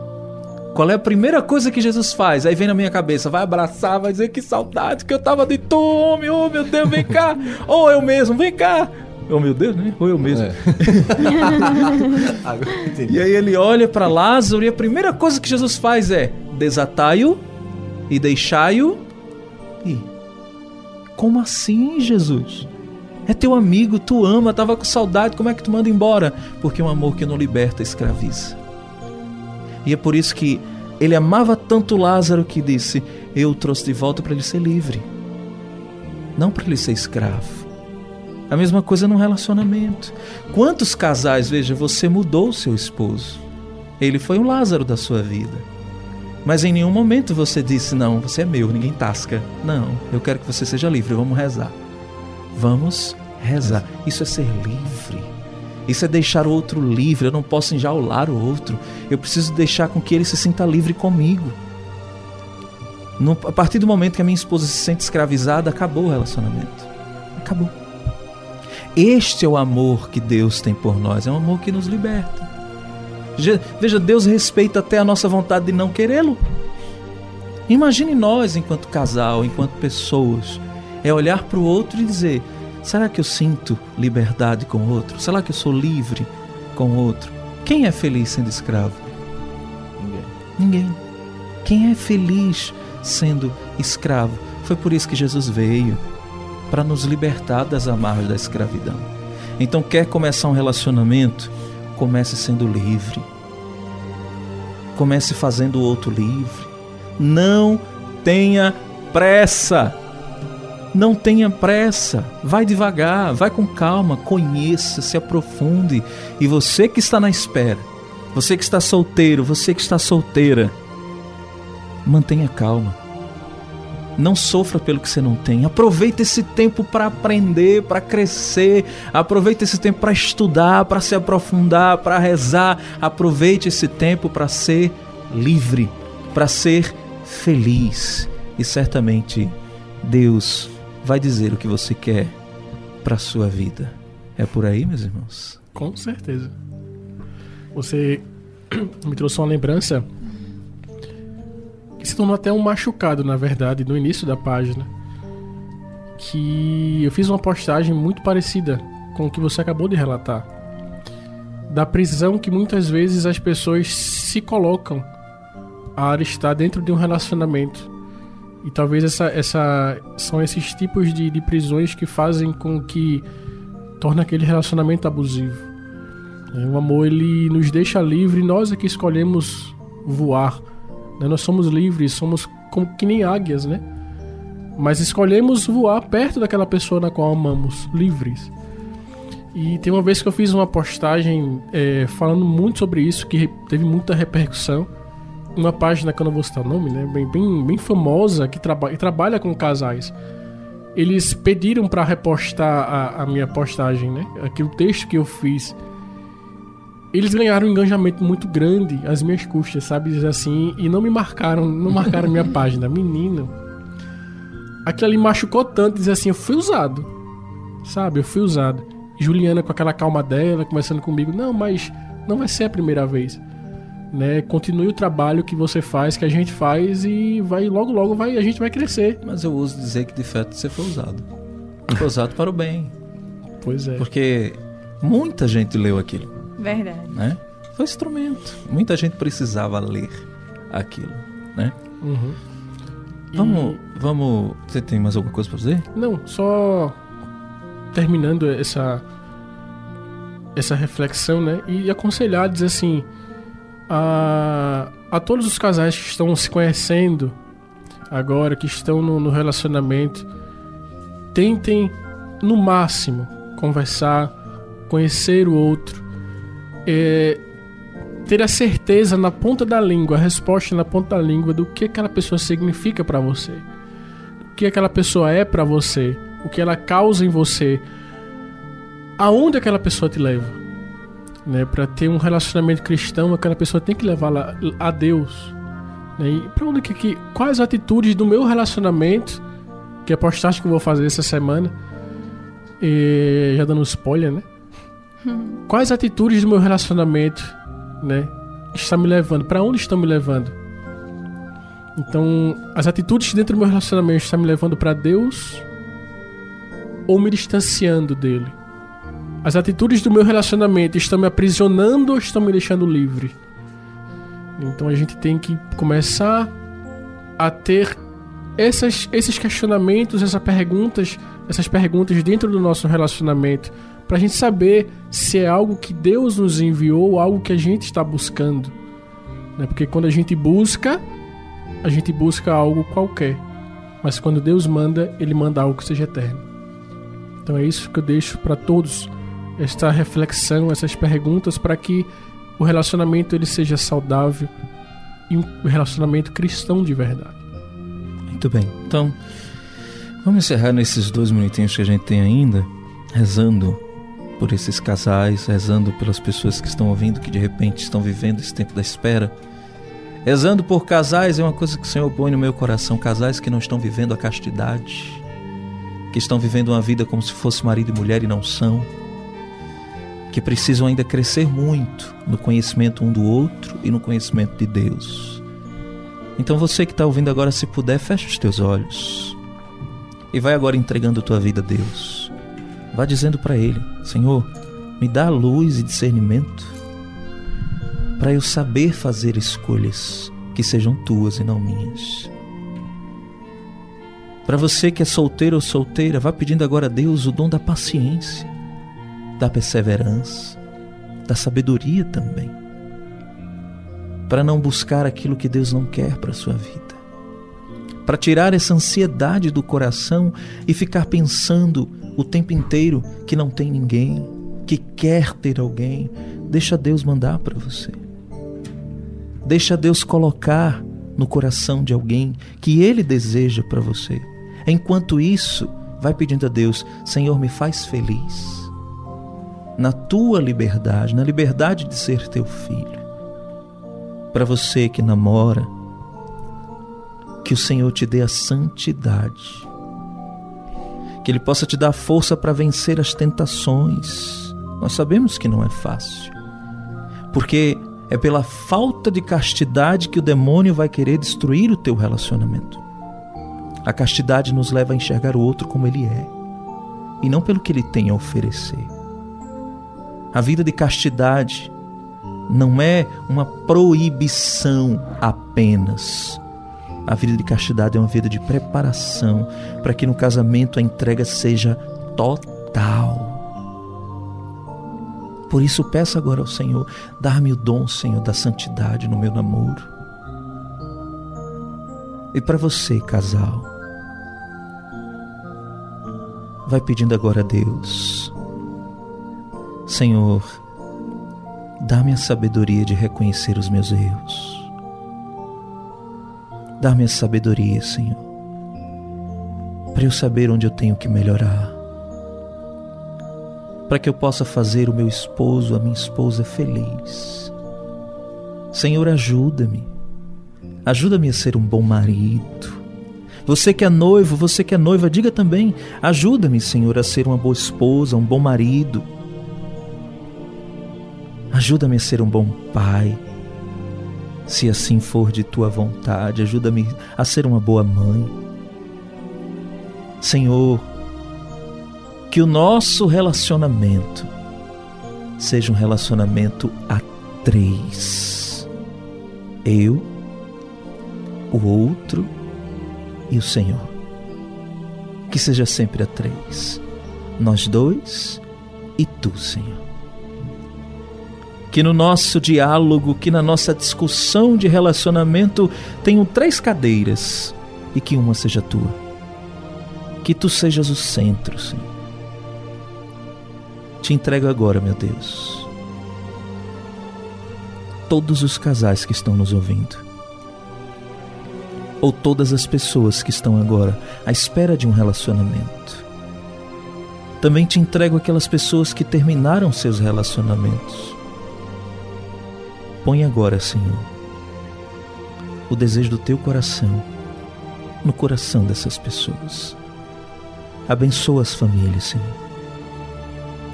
Qual é a primeira coisa que Jesus faz? Aí vem na minha cabeça, vai abraçar, vai dizer que saudade que eu tava de tu, homem, oh meu Deus, vem cá. Ou eu mesmo, vem cá. Oh meu Deus, né? Ou eu mesmo. É. e aí ele olha para Lázaro e a primeira coisa que Jesus faz é desatai-o e deixai-o ir. Como assim, Jesus? É teu amigo, tu ama, tava com saudade, como é que tu manda embora? Porque um amor que não liberta escraviza. E é por isso que ele amava tanto Lázaro que disse: Eu o trouxe de volta para ele ser livre, não para ele ser escravo. A mesma coisa no relacionamento. Quantos casais, veja, você mudou seu esposo? Ele foi o Lázaro da sua vida. Mas em nenhum momento você disse: Não, você é meu, ninguém tasca. Não, eu quero que você seja livre, vamos rezar. Vamos rezar. Isso é ser livre. Isso é deixar o outro livre. Eu não posso enjaular o outro. Eu preciso deixar com que ele se sinta livre comigo. No, a partir do momento que a minha esposa se sente escravizada, acabou o relacionamento. Acabou. Este é o amor que Deus tem por nós. É um amor que nos liberta. Veja, Deus respeita até a nossa vontade de não querê-lo. Imagine nós, enquanto casal, enquanto pessoas, é olhar para o outro e dizer: Será que eu sinto liberdade com o outro? Será que eu sou livre com o outro? Quem é feliz sendo escravo? Ninguém. Ninguém. Quem é feliz sendo escravo? Foi por isso que Jesus veio para nos libertar das amarras da escravidão. Então, quer começar um relacionamento? Comece sendo livre. Comece fazendo o outro livre. Não tenha pressa. Não tenha pressa, vai devagar, vai com calma, conheça, se aprofunde. E você que está na espera, você que está solteiro, você que está solteira, mantenha calma. Não sofra pelo que você não tem. Aproveite esse tempo para aprender, para crescer. Aproveite esse tempo para estudar, para se aprofundar, para rezar. Aproveite esse tempo para ser livre, para ser feliz. E certamente Deus vai dizer o que você quer para sua vida. É por aí, meus irmãos? Com certeza. Você me trouxe uma lembrança se tornou até um machucado, na verdade, no início da página. Que eu fiz uma postagem muito parecida com o que você acabou de relatar. Da prisão que muitas vezes as pessoas se colocam a estar dentro de um relacionamento e talvez essa, essa são esses tipos de, de prisões que fazem com que torna aquele relacionamento abusivo. É, o amor ele nos deixa livre, nós é que escolhemos voar. Né? Nós somos livres, somos como que nem águias, né? Mas escolhemos voar perto daquela pessoa na qual amamos, livres. E tem uma vez que eu fiz uma postagem é, falando muito sobre isso, que teve muita repercussão uma página que eu não vou citar o nome, né? Bem, bem, bem famosa que, traba que trabalha com casais. Eles pediram para repostar a, a, minha postagem, né? Aquele texto que eu fiz. Eles ganharam um engajamento muito grande às minhas custas, sabe? Assim, e não me marcaram, não marcaram minha página. Menino, aquilo ali machucou tanto, dizer assim, eu fui usado. Sabe? Eu fui usado. Juliana com aquela calma dela, conversando comigo, não, mas não vai ser a primeira vez né? Continue o trabalho que você faz, que a gente faz e vai logo logo vai a gente vai crescer. Mas eu uso dizer que de fato você foi usado. Foi usado para o bem. Pois é. Porque muita gente leu aquilo. Verdade. Né? Foi instrumento. Muita gente precisava ler aquilo, né? Uhum. Vamos, e... vamos. Você tem mais alguma coisa para dizer? Não, só terminando essa essa reflexão, né? E aconselhar, dizer assim, a, a todos os casais que estão se conhecendo agora, que estão no, no relacionamento, tentem no máximo conversar, conhecer o outro, é, ter a certeza na ponta da língua, a resposta na ponta da língua do que aquela pessoa significa para você, o que aquela pessoa é para você, o que ela causa em você, aonde aquela pessoa te leva Né? Para ter um relacionamento cristão, aquela pessoa tem que levá-la a Deus. Né? E para onde que, que quais atitudes do meu relacionamento que é postagem que eu vou fazer essa semana, e já dando spoiler, né? Quais atitudes do meu relacionamento, né, está me levando? Para onde estão me levando? Então, as atitudes dentro do meu relacionamento estão me levando para Deus ou me distanciando dele? As atitudes do meu relacionamento estão me aprisionando ou estão me deixando livre? Então a gente tem que começar a ter essas, esses questionamentos, essas perguntas, essas perguntas dentro do nosso relacionamento, para a gente saber se é algo que Deus nos enviou ou algo que a gente está buscando. Né? Porque quando a gente busca, a gente busca algo qualquer. Mas quando Deus manda, Ele manda algo que seja eterno. Então é isso que eu deixo para todos esta reflexão, essas perguntas, para que o relacionamento ele seja saudável e um relacionamento cristão de verdade. Muito bem. Então, vamos encerrar nesses dois minutinhos que a gente tem ainda, rezando por esses casais, rezando pelas pessoas que estão ouvindo, que de repente estão vivendo esse tempo da espera. Rezando por casais é uma coisa que o Senhor põe no meu coração, casais que não estão vivendo a castidade, que estão vivendo uma vida como se fosse marido e mulher e não são, que precisam ainda crescer muito no conhecimento um do outro e no conhecimento de Deus. Então você que está ouvindo agora, se puder, fecha os teus olhos e vai agora entregando tua vida a Deus. Vá dizendo para Ele: Senhor, me dá luz e discernimento para eu saber fazer escolhas que sejam tuas e não minhas. Para você que é solteiro ou solteira, vá pedindo agora a Deus o dom da paciência, da perseverança, da sabedoria também para não buscar aquilo que Deus não quer para a sua vida. Para tirar essa ansiedade do coração e ficar pensando o tempo inteiro que não tem ninguém, que quer ter alguém. Deixa Deus mandar para você. Deixa Deus colocar no coração de alguém que Ele deseja para você. Enquanto isso, vai pedindo a Deus: Senhor, me faz feliz. Na tua liberdade, na liberdade de ser teu filho para você que namora, que o Senhor te dê a santidade, que Ele possa te dar força para vencer as tentações. Nós sabemos que não é fácil, porque é pela falta de castidade que o demônio vai querer destruir o teu relacionamento. A castidade nos leva a enxergar o outro como ele é e não pelo que ele tem a oferecer. A vida de castidade não é uma proibição apenas. A vida de castidade é uma vida de preparação para que no casamento a entrega seja total. Por isso peço agora ao Senhor, dar-me o dom, Senhor, da santidade no meu namoro. E para você, casal, vai pedindo agora a Deus, Senhor, Dá-me a sabedoria de reconhecer os meus erros. Dá-me a sabedoria, Senhor, para eu saber onde eu tenho que melhorar. Para que eu possa fazer o meu esposo, a minha esposa feliz. Senhor, ajuda-me. Ajuda-me a ser um bom marido. Você que é noivo, você que é noiva, diga também: ajuda-me, Senhor, a ser uma boa esposa, um bom marido Ajuda-me a ser um bom pai. Se assim for de tua vontade, ajuda-me a ser uma boa mãe. Senhor, que o nosso relacionamento seja um relacionamento a três: eu, o outro e o Senhor. Que seja sempre a três: nós dois e tu, Senhor que no nosso diálogo, que na nossa discussão de relacionamento tenham três cadeiras e que uma seja tua. Que tu sejas o centro, Senhor. Te entrego agora, meu Deus, todos os casais que estão nos ouvindo, ou todas as pessoas que estão agora à espera de um relacionamento. Também te entrego aquelas pessoas que terminaram seus relacionamentos Põe agora, Senhor, o desejo do teu coração no coração dessas pessoas. Abençoa as famílias, Senhor.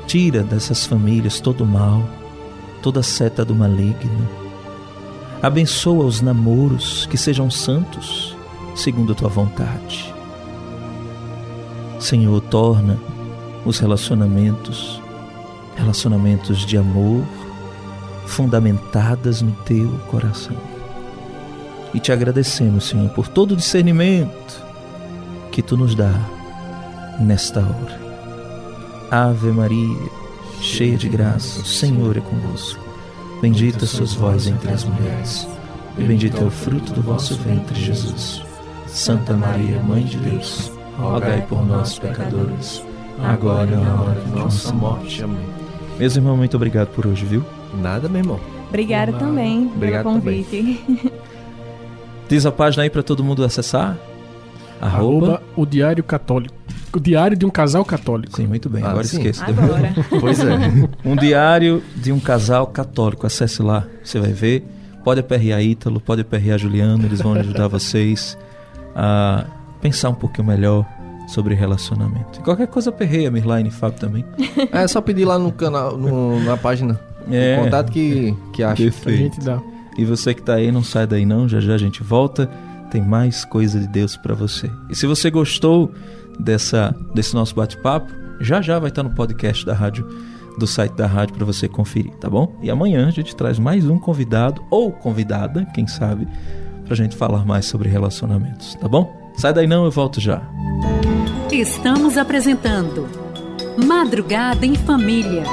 Tira dessas famílias todo o mal, toda seta do maligno. Abençoa os namoros que sejam santos, segundo a tua vontade. Senhor, torna os relacionamentos relacionamentos de amor fundamentadas no teu coração. E te agradecemos, Senhor, por todo o discernimento que tu nos dá nesta hora. Ave Maria, cheia de graça, o Senhor é convosco. Bendita sois vós entre as mulheres, e bendito é o fruto do vosso ventre, Jesus. Santa Maria, Mãe de Deus, rogai por nós, pecadores, agora e na hora de nossa morte. Amém. Meus irmãos, muito obrigado por hoje, viu? Nada, meu irmão. Obrigada também Obrigado pelo convite. Diz a página aí para todo mundo acessar. Arroba, Arroba. o Diário Católico. O Diário de um Casal Católico. Sim, muito bem. Ah, Agora sim. esqueça. Agora. Pois é. Um diário de um casal católico. Acesse lá, você vai ver. Pode aperrear Ítalo, pode aperrear Juliano, eles vão ajudar vocês a pensar um pouquinho melhor sobre relacionamento. E qualquer coisa aperreia, Mirline e Fábio também. É só pedir lá no canal, no- na página. É. O contato que, que acha. A Perfeito. gente dá. E você que tá aí, não sai daí não, já já a gente volta. Tem mais coisa de Deus para você. E se você gostou dessa desse nosso bate-papo, já já vai estar no podcast da rádio do site da rádio para você conferir, tá bom? E amanhã a gente traz mais um convidado ou convidada, quem sabe, pra gente falar mais sobre relacionamentos, tá bom? Sai daí não, eu volto já. Estamos apresentando Madrugada em Família.